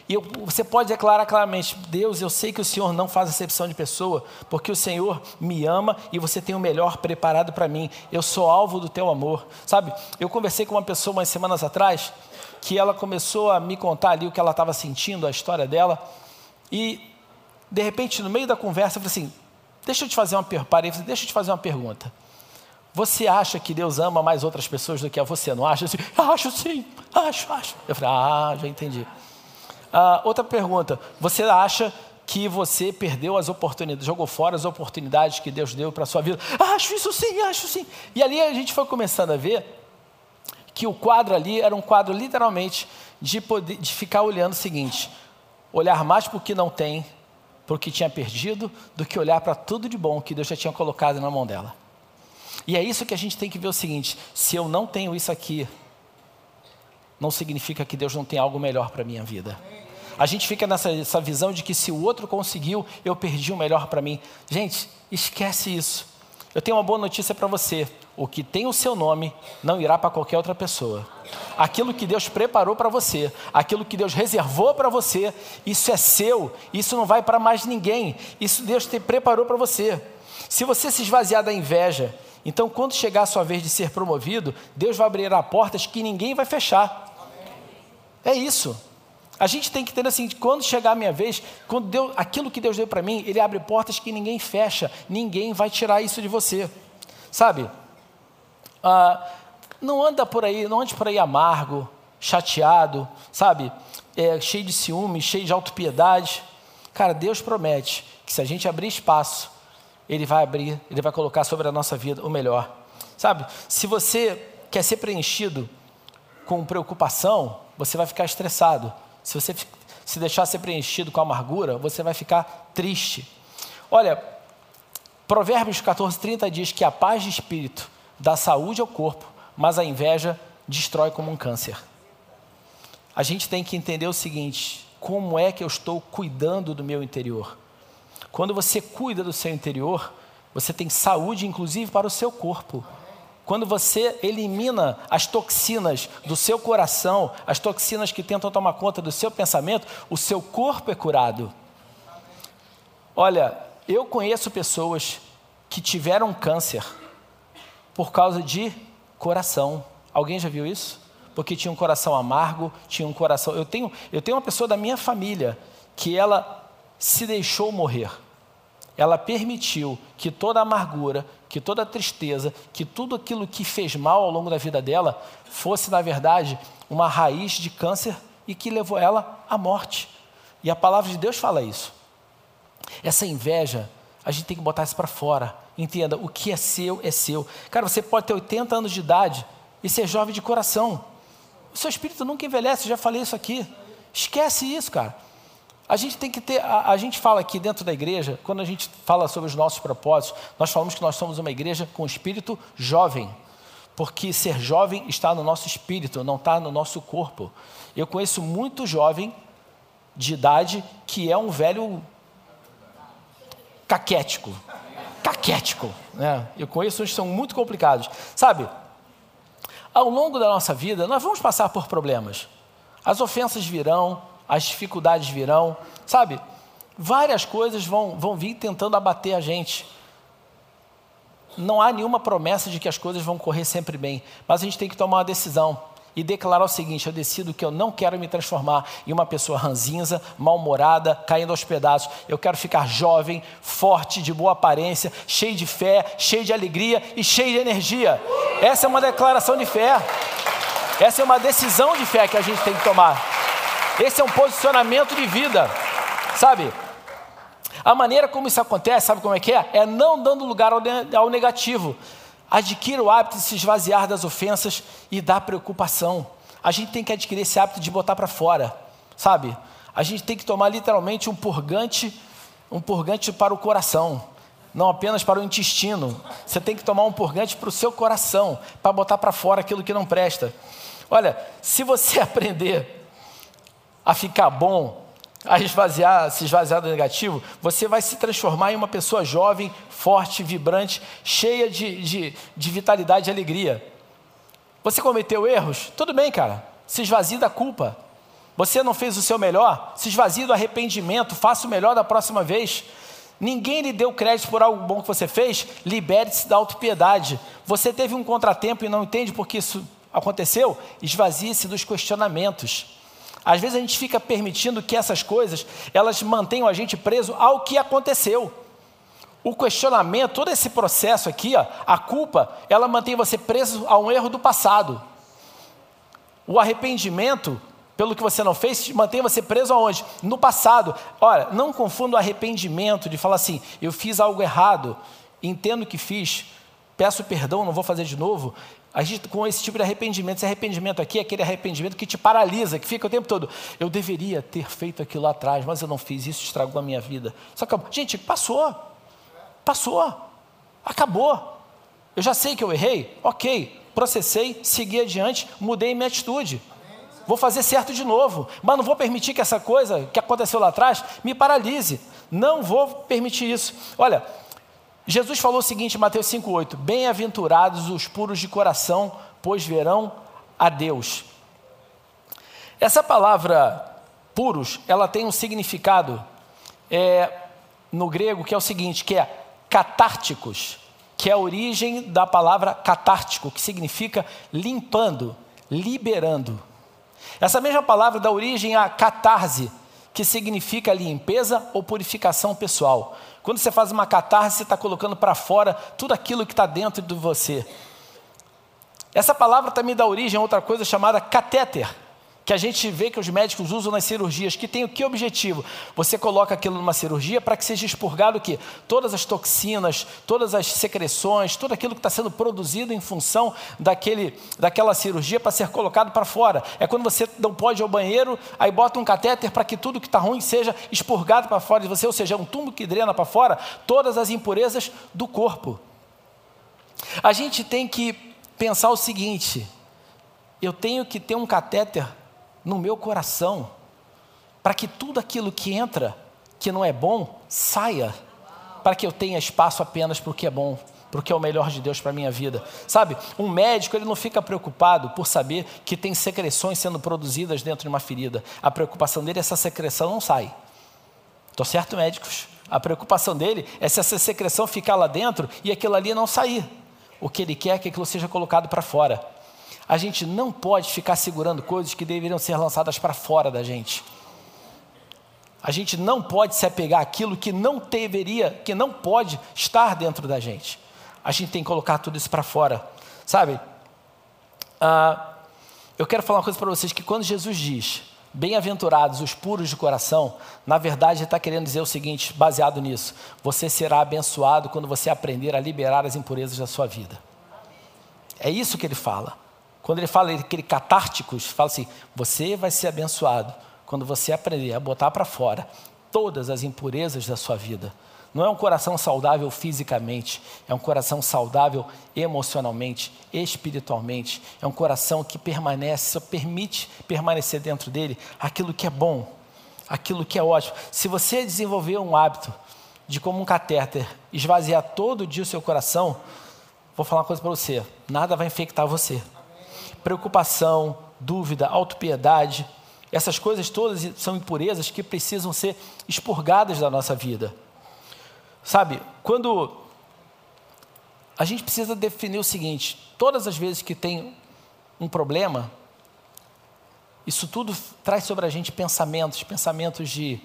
E eu, você pode declarar claramente: Deus, eu sei que o Senhor não faz acepção de pessoa, porque o Senhor me ama e você tem o melhor preparado para mim. Eu sou alvo do teu amor, sabe? Eu conversei com uma pessoa umas semanas atrás que ela começou a me contar ali o que ela estava sentindo, a história dela. E, de repente, no meio da conversa, eu falei assim: deixa eu te fazer uma, parei, deixa eu te fazer uma pergunta. Você acha que Deus ama mais outras pessoas do que a você? Não acha? Assim, acho sim, acho, acho. Eu falei, ah, já entendi. Ah, outra pergunta: você acha que você perdeu as oportunidades, jogou fora as oportunidades que Deus deu para a sua vida? Acho isso sim, acho sim. E ali a gente foi começando a ver que o quadro ali era um quadro literalmente de, poder, de ficar olhando o seguinte: olhar mais para o que não tem, para o que tinha perdido, do que olhar para tudo de bom que Deus já tinha colocado na mão dela. E é isso que a gente tem que ver o seguinte: se eu não tenho isso aqui, não significa que Deus não tem algo melhor para a minha vida. A gente fica nessa visão de que se o outro conseguiu, eu perdi o melhor para mim. Gente, esquece isso. Eu tenho uma boa notícia para você. O que tem o seu nome não irá para qualquer outra pessoa. Aquilo que Deus preparou para você, aquilo que Deus reservou para você, isso é seu, isso não vai para mais ninguém. Isso Deus te preparou para você. Se você se esvaziar da inveja, então quando chegar a sua vez de ser promovido, Deus vai abrir portas que ninguém vai fechar. É isso. A gente tem que entender assim, quando chegar a minha vez, quando Deus, aquilo que Deus deu para mim, Ele abre portas que ninguém fecha, ninguém vai tirar isso de você, sabe? Ah, não anda por aí, não ande por aí amargo, chateado, sabe? É, cheio de ciúme, cheio de autopiedade. Cara, Deus promete que se a gente abrir espaço, Ele vai abrir, Ele vai colocar sobre a nossa vida o melhor. Sabe? Se você quer ser preenchido com preocupação, você vai ficar estressado. Se você se deixar ser preenchido com amargura, você vai ficar triste. Olha, Provérbios 14, 30 diz que a paz de espírito dá saúde ao corpo, mas a inveja destrói como um câncer. A gente tem que entender o seguinte: como é que eu estou cuidando do meu interior? Quando você cuida do seu interior, você tem saúde, inclusive, para o seu corpo. Quando você elimina as toxinas do seu coração, as toxinas que tentam tomar conta do seu pensamento, o seu corpo é curado. Olha, eu conheço pessoas que tiveram câncer por causa de coração. Alguém já viu isso? Porque tinha um coração amargo, tinha um coração. Eu tenho, eu tenho uma pessoa da minha família que ela se deixou morrer. Ela permitiu que toda a amargura, que toda a tristeza, que tudo aquilo que fez mal ao longo da vida dela fosse, na verdade, uma raiz de câncer e que levou ela à morte. E a palavra de Deus fala isso. Essa inveja, a gente tem que botar isso para fora. Entenda, o que é seu é seu. Cara, você pode ter 80 anos de idade e ser jovem de coração. O seu espírito nunca envelhece, já falei isso aqui. Esquece isso, cara. A gente tem que ter, a, a, gente fala aqui dentro da igreja, quando a gente fala sobre os nossos propósitos, nós falamos que nós somos uma igreja com espírito jovem, porque ser jovem está no nosso espírito, não está no nosso corpo. Eu conheço muito jovem de idade que é um velho caquético, caquético, né? Eu conheço uns que são muito complicados, sabe? Ao longo da nossa vida, nós vamos passar por problemas. As ofensas virão, as dificuldades virão, sabe? Várias coisas vão, vão vir tentando abater a gente. Não há nenhuma promessa de que as coisas vão correr sempre bem, mas a gente tem que tomar uma decisão e declarar o seguinte: eu decido que eu não quero me transformar em uma pessoa ranzinza, mal-humorada, caindo aos pedaços. Eu quero ficar jovem, forte, de boa aparência, cheio de fé, cheio de alegria e cheio de energia. Essa é uma declaração de fé. Essa é uma decisão de fé que a gente tem que tomar. Esse é um posicionamento de vida, sabe? A maneira como isso acontece, sabe como é que é? É não dando lugar ao negativo. Adquira o hábito de se esvaziar das ofensas e da preocupação. A gente tem que adquirir esse hábito de botar para fora, sabe? A gente tem que tomar literalmente um purgante, um purgante para o coração, não apenas para o intestino. Você tem que tomar um purgante para o seu coração, para botar para fora aquilo que não presta. Olha, se você aprender a ficar bom, a esvaziar, se esvaziar do negativo, você vai se transformar em uma pessoa jovem, forte, vibrante, cheia de, de, de vitalidade e alegria. Você cometeu erros? Tudo bem, cara. Se esvazie da culpa. Você não fez o seu melhor? Se esvazie do arrependimento. Faça o melhor da próxima vez. Ninguém lhe deu crédito por algo bom que você fez? Libere-se da autopiedade. Você teve um contratempo e não entende por que isso aconteceu? Esvazie-se dos questionamentos. Às vezes a gente fica permitindo que essas coisas, elas mantenham a gente preso ao que aconteceu. O questionamento, todo esse processo aqui, ó, a culpa, ela mantém você preso a um erro do passado. O arrependimento, pelo que você não fez, mantém você preso aonde? No passado. Olha, não confunda o arrependimento de falar assim, eu fiz algo errado, entendo que fiz, peço perdão, não vou fazer de novo, A gente, com esse tipo de arrependimento, esse arrependimento aqui é aquele arrependimento que te paralisa, que fica o tempo todo. Eu deveria ter feito aquilo lá atrás, mas eu não fiz, isso estragou a minha vida. Só que, gente, passou. Passou. Acabou. Eu já sei que eu errei, ok. Processei, segui adiante, mudei minha atitude. Vou fazer certo de novo, mas não vou permitir que essa coisa que aconteceu lá atrás me paralise. Não vou permitir isso. Olha, Jesus falou o seguinte em Mateus 5,8: Bem-aventurados os puros de coração, pois verão a Deus. Essa palavra puros, ela tem um significado é, no grego que é o seguinte, que é catárticos, que é a origem da palavra catártico, que significa limpando, liberando. Essa mesma palavra dá origem a catarse, que significa limpeza ou purificação pessoal. Quando você faz uma catarse, você está colocando para fora tudo aquilo que está dentro de você. Essa palavra também dá origem a outra coisa chamada catéter, que a gente vê que os médicos usam nas cirurgias, que tem o que objetivo? Você coloca aquilo numa cirurgia para que seja expurgado o quê? Todas as toxinas, todas as secreções, tudo aquilo que está sendo produzido em função daquele, daquela cirurgia para ser colocado para fora. É quando você não pode ir ao banheiro, aí bota um catéter para que tudo que está ruim seja expurgado para fora de você, ou seja, é um túmulo que drena para fora todas as impurezas do corpo. A gente tem que pensar o seguinte: eu tenho que ter um catéter no meu coração, para que tudo aquilo que entra, que não é bom, saia, para que eu tenha espaço apenas para o que é bom, para o que é o melhor de Deus para a minha vida. Sabe, um médico ele não fica preocupado por saber que tem secreções sendo produzidas dentro de uma ferida. A preocupação dele é essa secreção não sai. Estou certo, médicos? A preocupação dele é se essa secreção ficar lá dentro e aquilo ali não sair. O que ele quer é que aquilo seja colocado para fora. A gente não pode ficar segurando coisas que deveriam ser lançadas para fora da gente. A gente não pode se apegar àquilo que não deveria, que não pode estar dentro da gente. A gente tem que colocar tudo isso para fora. Sabe? Ah, eu quero falar uma coisa para vocês: que quando Jesus diz, bem-aventurados os puros de coração, na verdade ele está querendo dizer o seguinte, baseado nisso: você será abençoado quando você aprender a liberar as impurezas da sua vida. É isso que ele fala. Quando ele fala aquele catárticos, fala assim: você vai ser abençoado quando você aprender a botar para fora todas as impurezas da sua vida. Não é um coração saudável fisicamente, é um coração saudável emocionalmente, espiritualmente. É um coração que permanece, só permite permanecer dentro dele aquilo que é bom, aquilo que é ótimo. Se você desenvolver um hábito de, como um catéter, esvaziar todo dia o seu coração, vou falar uma coisa para você: nada vai infectar você preocupação, dúvida, autopiedade. Essas coisas todas são impurezas que precisam ser expurgadas da nossa vida. Sabe, quando a gente precisa definir o seguinte: todas as vezes que tem um problema, isso tudo traz sobre a gente pensamentos, pensamentos de,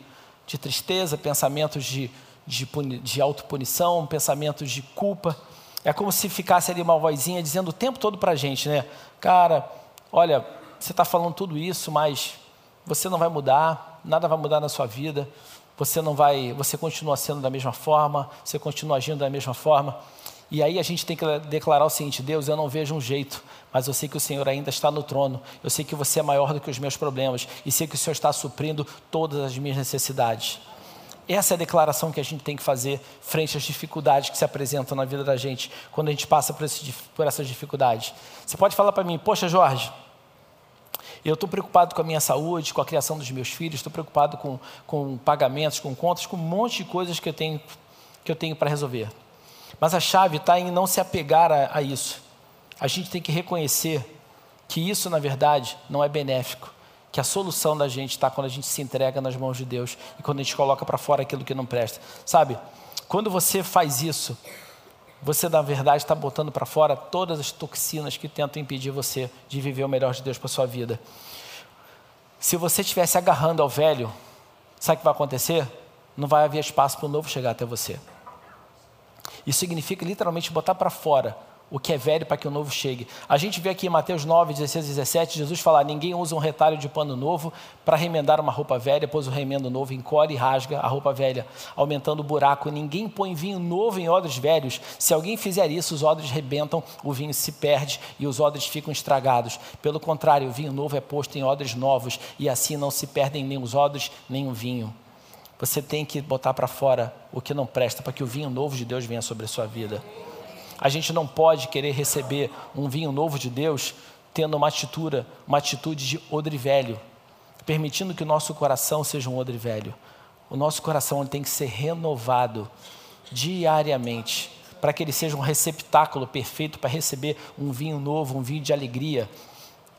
de tristeza, pensamentos de, de, de autopunição, pensamentos de culpa. É como se ficasse ali uma vozinha dizendo o tempo todo para a gente, né? Cara, olha, você está falando tudo isso, mas você não vai mudar, nada vai mudar na sua vida. Você não vai, você continua sendo da mesma forma, você continua agindo da mesma forma. E aí a gente tem que declarar o seguinte: Deus, eu não vejo um jeito, mas eu sei que o Senhor ainda está no trono. Eu sei que você é maior do que os meus problemas e sei que o Senhor está suprindo todas as minhas necessidades. Essa é a declaração que a gente tem que fazer frente às dificuldades que se apresentam na vida da gente, quando a gente passa por, esse, por essas dificuldades. Você pode falar para mim, poxa, Jorge, eu estou preocupado com a minha saúde, com a criação dos meus filhos, estou preocupado com, com pagamentos, com contas, com um monte de coisas que eu tenho, que eu tenho para resolver. Mas a chave está em não se apegar a, a isso. A gente tem que reconhecer que isso, na verdade, não é benéfico que a solução da gente está quando a gente se entrega nas mãos de Deus e quando a gente coloca para fora aquilo que não presta. Sabe, quando você faz isso, você na verdade está botando para fora todas as toxinas que tentam impedir você de viver o melhor de Deus para sua vida. Se você estivesse agarrando ao velho, sabe o que vai acontecer? Não vai haver espaço para o novo chegar até você. Isso significa literalmente botar para fora o que é velho para que o novo chegue. A gente vê aqui em Mateus 9, 16 e 17, Jesus falar: Ninguém usa um retalho de pano novo para remendar uma roupa velha, pois o remendo novo encolhe e rasga a roupa velha, aumentando o buraco. Ninguém põe vinho novo em odres velhos. Se alguém fizer isso, os odres rebentam, o vinho se perde e os odres ficam estragados. Pelo contrário, o vinho novo é posto em odres novos e assim não se perdem nem os odres nem o vinho. Você tem que botar para fora o que não presta para que o vinho novo de Deus venha sobre a sua vida. A gente não pode querer receber um vinho novo de Deus tendo uma atitude, uma atitude de odre velho, permitindo que o nosso coração seja um odre velho. O nosso coração tem que ser renovado diariamente, para que ele seja um receptáculo perfeito para receber um vinho novo, um vinho de alegria,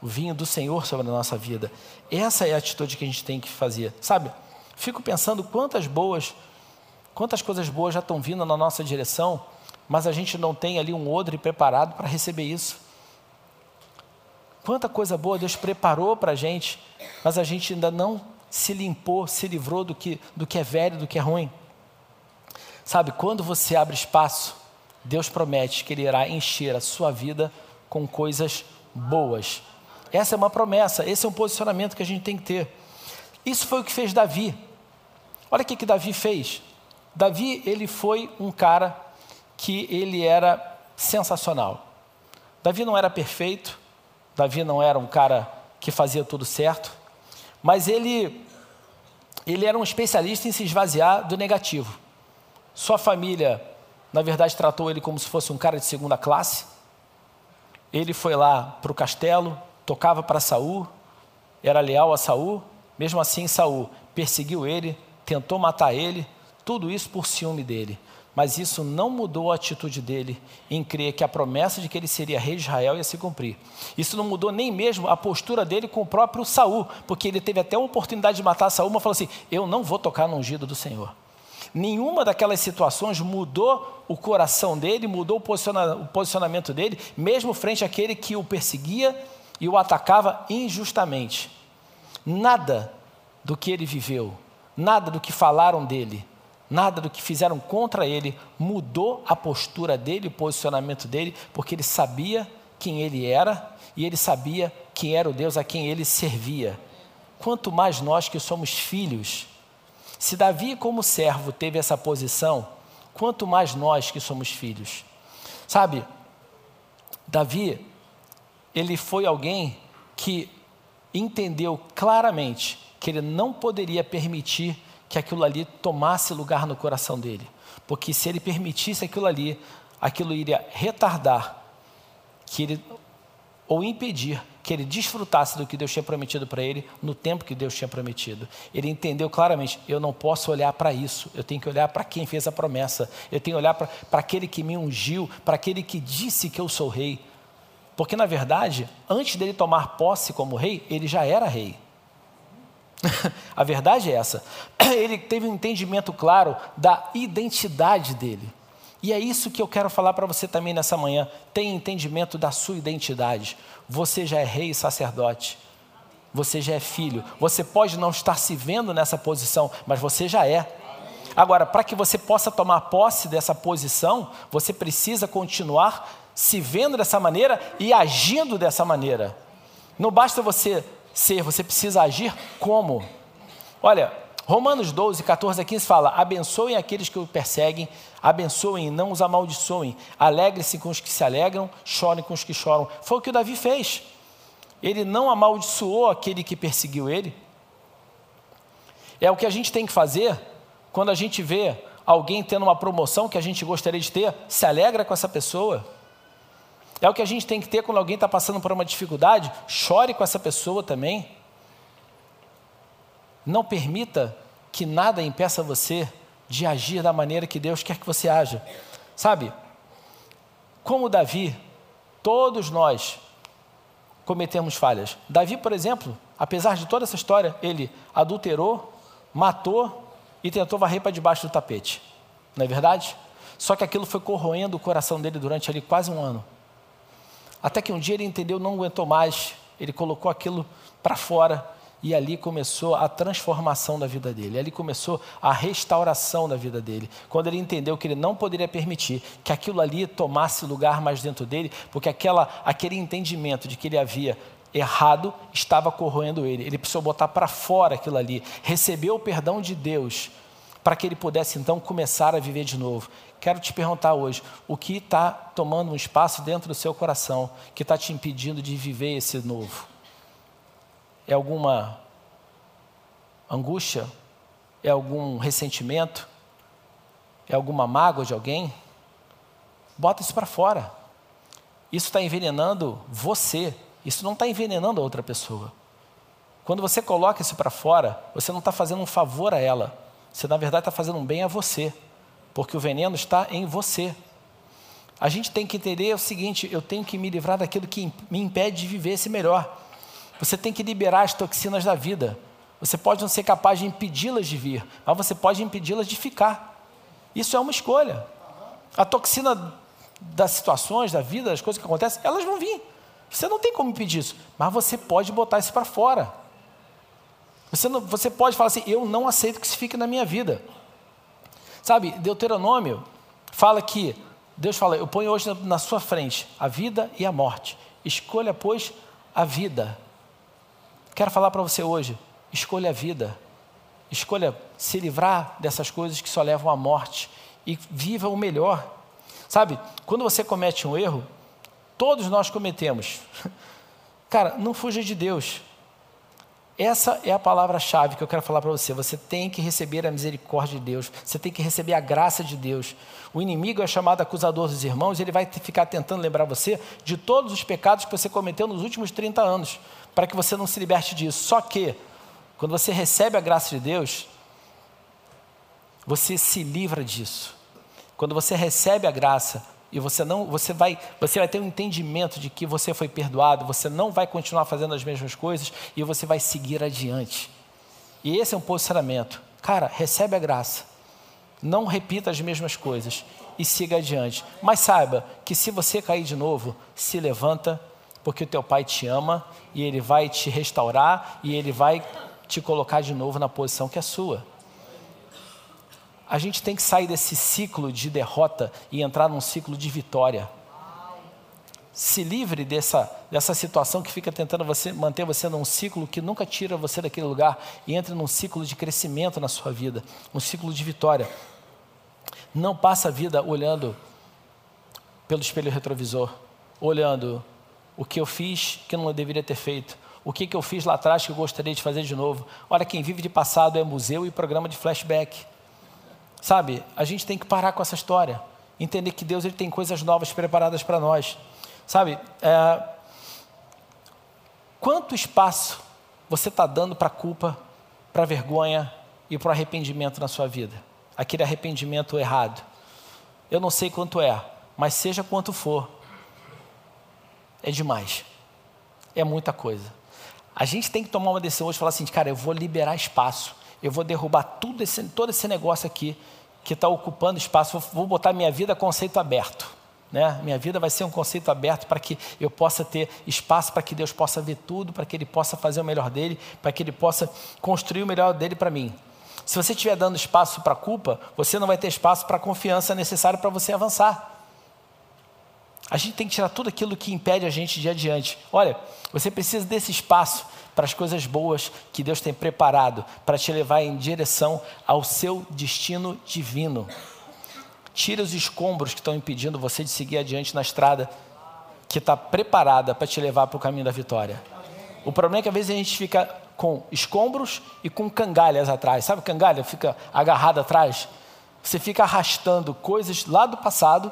o vinho do Senhor sobre a nossa vida. Essa é a atitude que a gente tem que fazer, sabe? Fico pensando quantas boas, quantas coisas boas já estão vindo na nossa direção mas a gente não tem ali um odre preparado para receber isso. Quanta coisa boa Deus preparou para a gente, mas a gente ainda não se limpou, se livrou do que, do que é velho, do que é ruim. Sabe, quando você abre espaço, Deus promete que Ele irá encher a sua vida com coisas boas. Essa é uma promessa, esse é um posicionamento que a gente tem que ter. Isso foi o que fez Davi. Olha o que, que Davi fez. Davi, ele foi um cara que ele era sensacional. Davi não era perfeito, Davi não era um cara que fazia tudo certo, mas ele, ele era um especialista em se esvaziar do negativo. Sua família, na verdade, tratou ele como se fosse um cara de segunda classe. Ele foi lá para o castelo, tocava para Saul, era leal a Saul. Mesmo assim, Saul perseguiu ele, tentou matar ele, tudo isso por ciúme dele mas isso não mudou a atitude dele em crer que a promessa de que ele seria rei de Israel ia se cumprir. Isso não mudou nem mesmo a postura dele com o próprio Saul, porque ele teve até a oportunidade de matar Saul, mas falou assim: "Eu não vou tocar no ungido do Senhor". Nenhuma daquelas situações mudou o coração dele, mudou o posicionamento dele, mesmo frente àquele que o perseguia e o atacava injustamente. Nada do que ele viveu, nada do que falaram dele, Nada do que fizeram contra ele mudou a postura dele, o posicionamento dele, porque ele sabia quem ele era e ele sabia quem era o Deus a quem ele servia. Quanto mais nós que somos filhos. Se Davi, como servo, teve essa posição, quanto mais nós que somos filhos. Sabe, Davi, ele foi alguém que entendeu claramente que ele não poderia permitir que aquilo ali tomasse lugar no coração dele. Porque se ele permitisse aquilo ali, aquilo iria retardar que ele ou impedir que ele desfrutasse do que Deus tinha prometido para ele no tempo que Deus tinha prometido. Ele entendeu claramente: eu não posso olhar para isso, eu tenho que olhar para quem fez a promessa, eu tenho que olhar para aquele que me ungiu, para aquele que disse que eu sou rei. Porque, na verdade, antes dele tomar posse como rei, ele já era rei. a verdade é essa. Ele teve um entendimento claro da identidade dele. E é isso que eu quero falar para você também nessa manhã. Tenha entendimento da sua identidade. Você já é rei e sacerdote. Você já é filho. Você pode não estar se vendo nessa posição, mas você já é. Agora, para que você possa tomar posse dessa posição, você precisa continuar se vendo dessa maneira e agindo dessa maneira. Não basta você ser, você precisa agir como? Olha, Romanos 12, 14 a 15 fala: abençoem aqueles que o perseguem, abençoem e não os amaldiçoem, alegre-se com os que se alegram, chorem com os que choram. Foi o que o Davi fez. Ele não amaldiçoou aquele que perseguiu ele. É o que a gente tem que fazer quando a gente vê alguém tendo uma promoção que a gente gostaria de ter, se alegra com essa pessoa. É o que a gente tem que ter quando alguém está passando por uma dificuldade, chore com essa pessoa também. Não permita que nada impeça você de agir da maneira que Deus quer que você haja. Sabe, como Davi, todos nós cometemos falhas. Davi, por exemplo, apesar de toda essa história, ele adulterou, matou e tentou varrer para debaixo do tapete. Não é verdade? Só que aquilo foi corroendo o coração dele durante ali quase um ano. Até que um dia ele entendeu, não aguentou mais, ele colocou aquilo para fora E ali começou a transformação da vida dele, ali começou a restauração da vida dele. Quando ele entendeu que ele não poderia permitir que aquilo ali tomasse lugar mais dentro dele, porque aquela, aquele entendimento de que ele havia errado estava corroendo ele. Ele precisou botar para fora aquilo ali, receber o perdão de Deus, para que ele pudesse então começar a viver de novo. Quero te perguntar hoje: o que está tomando um espaço dentro do seu coração que está te impedindo de viver esse novo? É alguma angústia? É algum ressentimento? É alguma mágoa de alguém? Bota isso para fora. Isso está envenenando você. Isso não está envenenando a outra pessoa. Quando você coloca isso para fora, você não está fazendo um favor a ela. Você, na verdade, está fazendo um bem a você. Porque o veneno está em você. A gente tem que entender o seguinte: eu tenho que me livrar daquilo que me impede de viver esse melhor. Você tem que liberar as toxinas da vida. Você pode não ser capaz de impedi-las de vir, mas você pode impedi-las de ficar. Isso é uma escolha. A toxina das situações, da vida, das coisas que acontecem, elas vão vir. Você não tem como impedir isso, mas você pode botar isso para fora. Você, não, você pode falar assim: eu não aceito que isso fique na minha vida. Sabe, Deuteronômio fala que, Deus fala, eu ponho hoje na, sua frente a vida e a morte. Escolha, pois, a vida. Quero falar para você hoje: escolha a vida. Escolha se livrar dessas coisas que só levam à morte e viva o melhor. Sabe, quando você comete um erro, todos nós cometemos. Cara, não fuja de Deus. Essa é a palavra-chave que eu quero falar para você. Você tem que receber a misericórdia de Deus, você tem que receber a graça de Deus. O inimigo é chamado acusador dos irmãos, ele vai ficar tentando lembrar você de todos os pecados que você cometeu nos últimos 30 anos para que você não se liberte disso. Só que, quando você recebe a graça de Deus, você se livra disso. Quando você recebe a graça e você não, você vai, você vai ter um entendimento de que você foi perdoado, você não vai continuar fazendo as mesmas coisas e você vai seguir adiante. E esse é um posicionamento. Cara, recebe a graça. Não repita as mesmas coisas e siga adiante. Mas saiba que se você cair de novo, se levanta porque o teu pai te ama e ele vai te restaurar e ele vai te colocar de novo na posição que é sua. A gente tem que sair desse ciclo de derrota e entrar num ciclo de vitória. Se livre dessa, dessa situação que fica tentando você, manter você num ciclo que nunca tira você daquele lugar e entre num ciclo de crescimento na sua vida, um ciclo de vitória. Não passa a vida olhando pelo espelho retrovisor, olhando o que eu fiz que não deveria ter feito, o que, que eu fiz lá atrás que eu gostaria de fazer de novo. Olha, quem vive de passado é museu e programa de flashback. Sabe, a gente tem que parar com essa história, entender que Deus ele tem coisas novas preparadas para nós. Sabe, é, quanto espaço você está dando para a culpa, para a vergonha e para o arrependimento na sua vida? Aquele arrependimento errado. Eu não sei quanto é, mas seja quanto for, é demais. É muita coisa. A gente tem que tomar uma decisão hoje e falar assim, cara, eu vou liberar espaço. Eu vou derrubar tudo esse, todo esse negócio aqui que está ocupando espaço. Vou, vou botar minha vida conceito aberto. Né? Minha vida vai ser um conceito aberto para que eu possa ter espaço para que Deus possa ver tudo, para que Ele possa fazer o melhor dele, para que Ele possa construir o melhor dele para mim. Se você estiver dando espaço para a culpa, você não vai ter espaço para a confiança necessária para você avançar. A gente tem que tirar tudo aquilo que impede a gente de ir adiante. Olha, você precisa desse espaço para as coisas boas que Deus tem preparado para te levar em direção ao seu destino divino. Tira os escombros que estão impedindo você de seguir adiante na estrada que está preparada para te levar para o caminho da vitória. O problema é que às vezes a gente fica com escombros e com cangalhas atrás. Sabe cangalha? Fica agarrado atrás. Você fica arrastando coisas lá do passado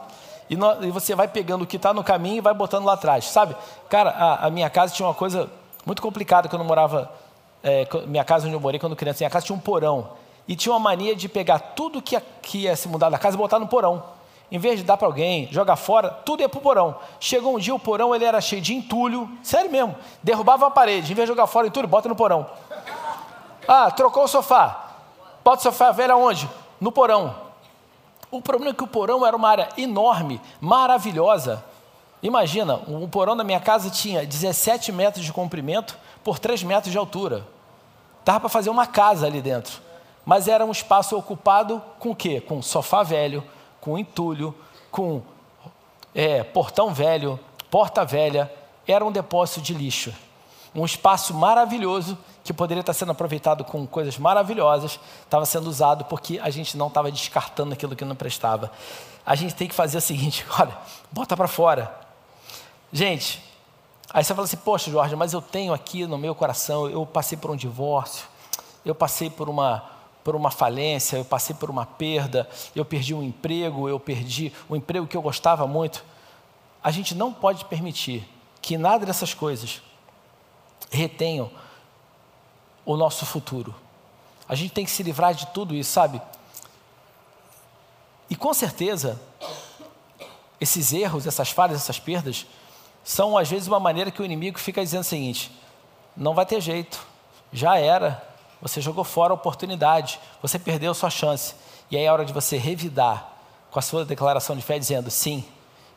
e, no, e você vai pegando o que está no caminho e vai botando lá atrás, sabe? Cara, a, a, minha casa tinha uma coisa muito complicada quando eu morava, é, minha casa onde eu morei quando criança, minha casa tinha um porão. E tinha uma mania de pegar tudo que ia, se mudar da casa e botar no porão. Em vez de dar para alguém, jogar fora, tudo ia para o porão. Chegou um dia, o porão ele era cheio de entulho, sério mesmo. Derrubava a parede, em vez de jogar fora entulho, bota no porão. Ah, trocou o sofá. Bota o sofá velho aonde? No porão. O problema é que o porão era uma área enorme, maravilhosa. Imagina, o porão da minha casa tinha 17 metros de comprimento por 3 metros de altura. dava para fazer uma casa ali dentro. Mas era um espaço ocupado com o quê? Com sofá velho, com entulho, com é, portão velho, porta velha. Era um depósito de lixo. Um espaço maravilhoso que poderia estar sendo aproveitado com coisas maravilhosas, estava sendo usado porque a gente não estava descartando aquilo que não prestava. A gente tem que fazer o seguinte: olha, bota para fora. Gente, aí você fala assim: poxa, Jorge, mas eu tenho aqui no meu coração, eu passei por um divórcio, eu passei por uma por uma falência, eu passei por uma perda, eu perdi um emprego, eu perdi um emprego que eu gostava muito. A gente não pode permitir que nada dessas coisas retenham o nosso futuro. A gente tem que se livrar de tudo isso, sabe? E com certeza, esses erros, essas falhas, essas perdas, são às vezes uma maneira que o inimigo fica dizendo o seguinte: não vai ter jeito, já era, você jogou fora a oportunidade, você perdeu sua chance. E aí é hora de você revidar com a sua declaração de fé, dizendo: sim,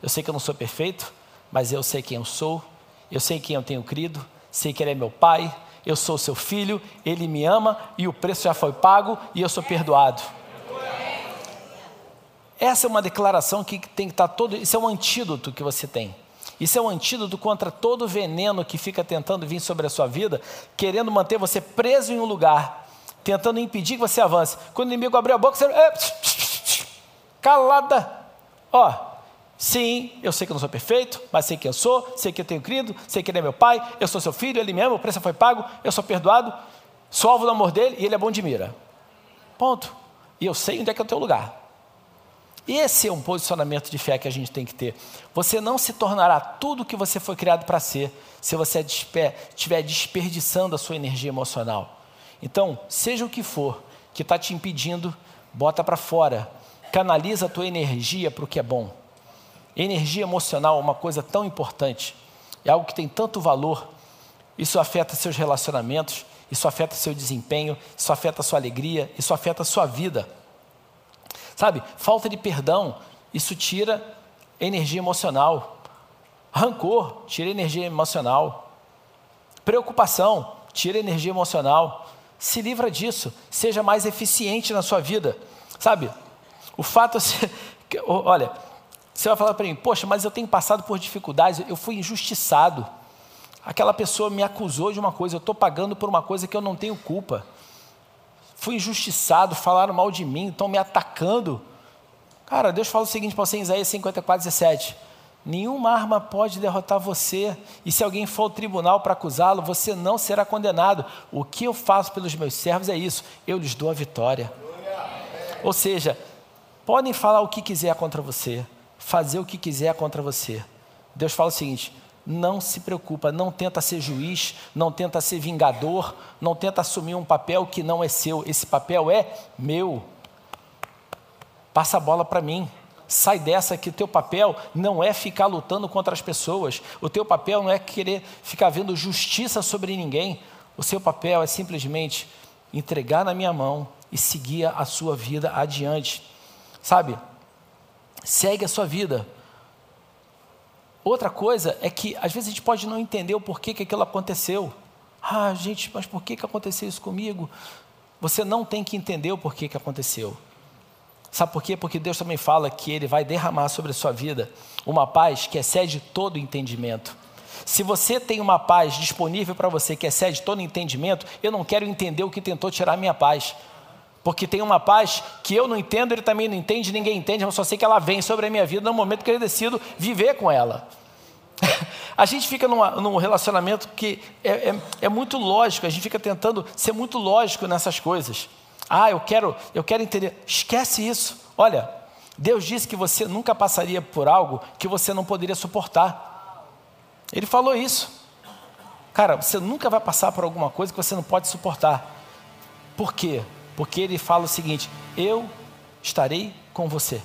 eu sei que eu não sou perfeito, mas eu sei quem eu sou, eu sei quem eu tenho crido, sei que Ele é meu Pai, eu sou seu filho, Ele me ama e o preço já foi pago e eu sou perdoado. Essa é uma declaração que tem que estar todo. Isso é um antídoto que você tem. Isso é um antídoto contra todo o veneno que fica tentando vir sobre a sua vida, querendo manter você preso em um lugar, tentando impedir que você avance. Quando o inimigo abrir a boca, você. É, calada. Ó, sim, eu sei que eu não sou perfeito, mas sei quem eu sou, sei que eu tenho crido, sei que ele é meu pai, eu sou seu filho, ele me ama, o preço foi pago, eu sou perdoado, sou alvo do amor dele e ele é bom de mira. Ponto. E eu sei onde é que é o teu lugar. Esse é um posicionamento de fé que a gente tem que ter. Você não se tornará tudo o que você foi criado para ser se você estiver desperdiçando a sua energia emocional. Então, seja o que for que está te impedindo, bota para fora. Canaliza a tua energia para o que é bom. Energia emocional é uma coisa tão importante. É algo que tem tanto valor. Isso afeta seus relacionamentos, isso afeta seu desempenho, isso afeta sua alegria, isso afeta sua vida. Sabe, falta de perdão, isso tira energia emocional. Rancor, tira energia emocional. Preocupação, tira energia emocional. Se livra disso, seja mais eficiente na sua vida. Sabe, o fato é. Olha, você vai falar para mim, poxa, mas eu tenho passado por dificuldades, eu fui injustiçado. Aquela pessoa me acusou de uma coisa, eu estou pagando por uma coisa que eu não tenho culpa fui injustiçado, falaram mal de mim, estão me atacando. Cara, Deus fala o seguinte para você em Isaías 54, 17: Nenhuma arma pode derrotar você, e se alguém for ao tribunal para acusá-lo, você não será condenado. O que eu faço pelos meus servos é isso, eu lhes dou a vitória. Ou seja, podem falar o que quiser contra você, fazer o que quiser contra você. Deus fala o seguinte: não se preocupa, não tenta ser juiz, não tenta ser vingador, não tenta assumir um papel que não é seu, esse papel é meu. Passa a bola para mim. Sai dessa que o teu papel não é ficar lutando contra as pessoas, o teu papel não é querer ficar vendo justiça sobre ninguém, o seu papel é simplesmente entregar na minha mão e seguir a sua vida adiante. Sabe? Segue a sua vida, Outra coisa é que às vezes a gente pode não entender o porquê que aquilo aconteceu. Ah, gente, mas por que, que aconteceu isso comigo? Você não tem que entender o porquê que aconteceu. Sabe por quê? Porque Deus também fala que Ele vai derramar sobre a sua vida uma paz que excede todo entendimento. Se você tem uma paz disponível para você que excede todo entendimento, eu não quero entender o que tentou tirar minha paz. Porque tem uma paz que eu não entendo, ele também não entende, ninguém entende, eu só sei que ela vem sobre a minha vida no momento que eu decido viver com ela. a gente fica numa, num relacionamento que é, é, é, muito lógico, a gente fica tentando ser muito lógico nessas coisas. Ah, eu quero, eu quero entender. Esquece isso. Olha, Deus disse que você nunca passaria por algo que você não poderia suportar. Ele falou isso. Cara, você nunca vai passar por alguma coisa que você não pode suportar. Por quê? Porque ele fala o seguinte: Eu estarei com você.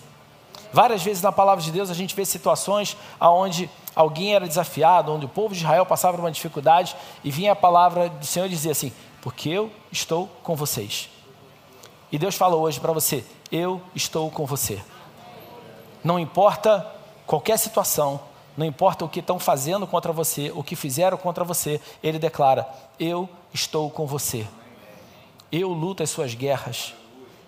Várias vezes na palavra de Deus a gente vê situações onde alguém era desafiado, onde o povo de Israel passava por uma dificuldade e vinha a palavra do Senhor dizer assim: Porque eu estou com vocês. E Deus fala hoje para você: Eu estou com você. Não importa qualquer situação, não importa o que estão fazendo contra você, o que fizeram contra você, Ele declara: Eu estou com você. Eu luto as suas guerras.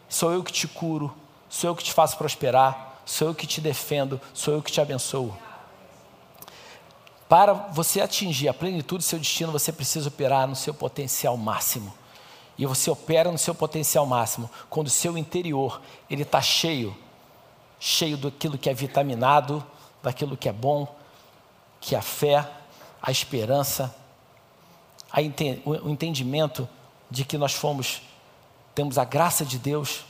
Sou eu que te curo, sou eu que te faço prosperar, sou eu que te defendo, sou eu que te abençoo. Para você atingir a plenitude do seu destino, você precisa operar no seu potencial máximo. E você opera no seu potencial máximo quando o seu interior ele está cheio, cheio daquilo que é vitaminado, daquilo que é bom, que é a fé, a esperança, a ente o entendimento de que nós fomos, temos a graça de Deus,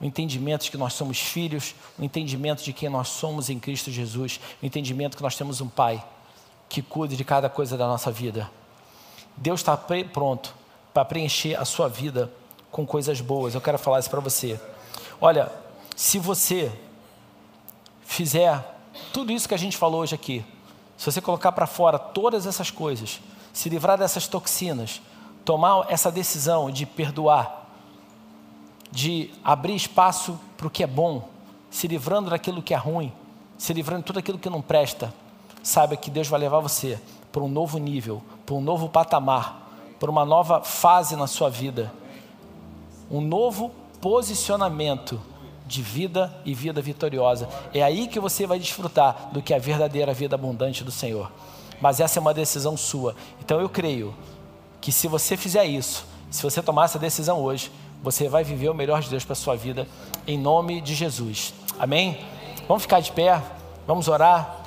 o entendimento de que nós somos filhos, o entendimento de quem nós somos em Cristo Jesus, o entendimento que nós temos um Pai que cuide de cada coisa da nossa vida. Deus está pronto para preencher a sua vida com coisas boas. Eu quero falar isso para você. Olha, se você fizer tudo isso que a gente falou hoje aqui, se você colocar para fora todas essas coisas, se livrar dessas toxinas, tomar essa decisão de perdoar, de abrir espaço para o que é bom, se livrando daquilo que é ruim, se livrando de tudo aquilo que não presta, saiba que Deus vai levar você para um novo nível, para um novo patamar, para uma nova fase na sua vida, um novo posicionamento de vida e vida vitoriosa. É aí que você vai desfrutar do que é a verdadeira vida abundante do Senhor. Mas essa é uma decisão sua. Então eu creio que se você fizer isso, se você tomar essa decisão hoje, você vai viver o melhor de Deus para a sua vida, em nome de Jesus. Amém? Vamos ficar de pé, vamos orar.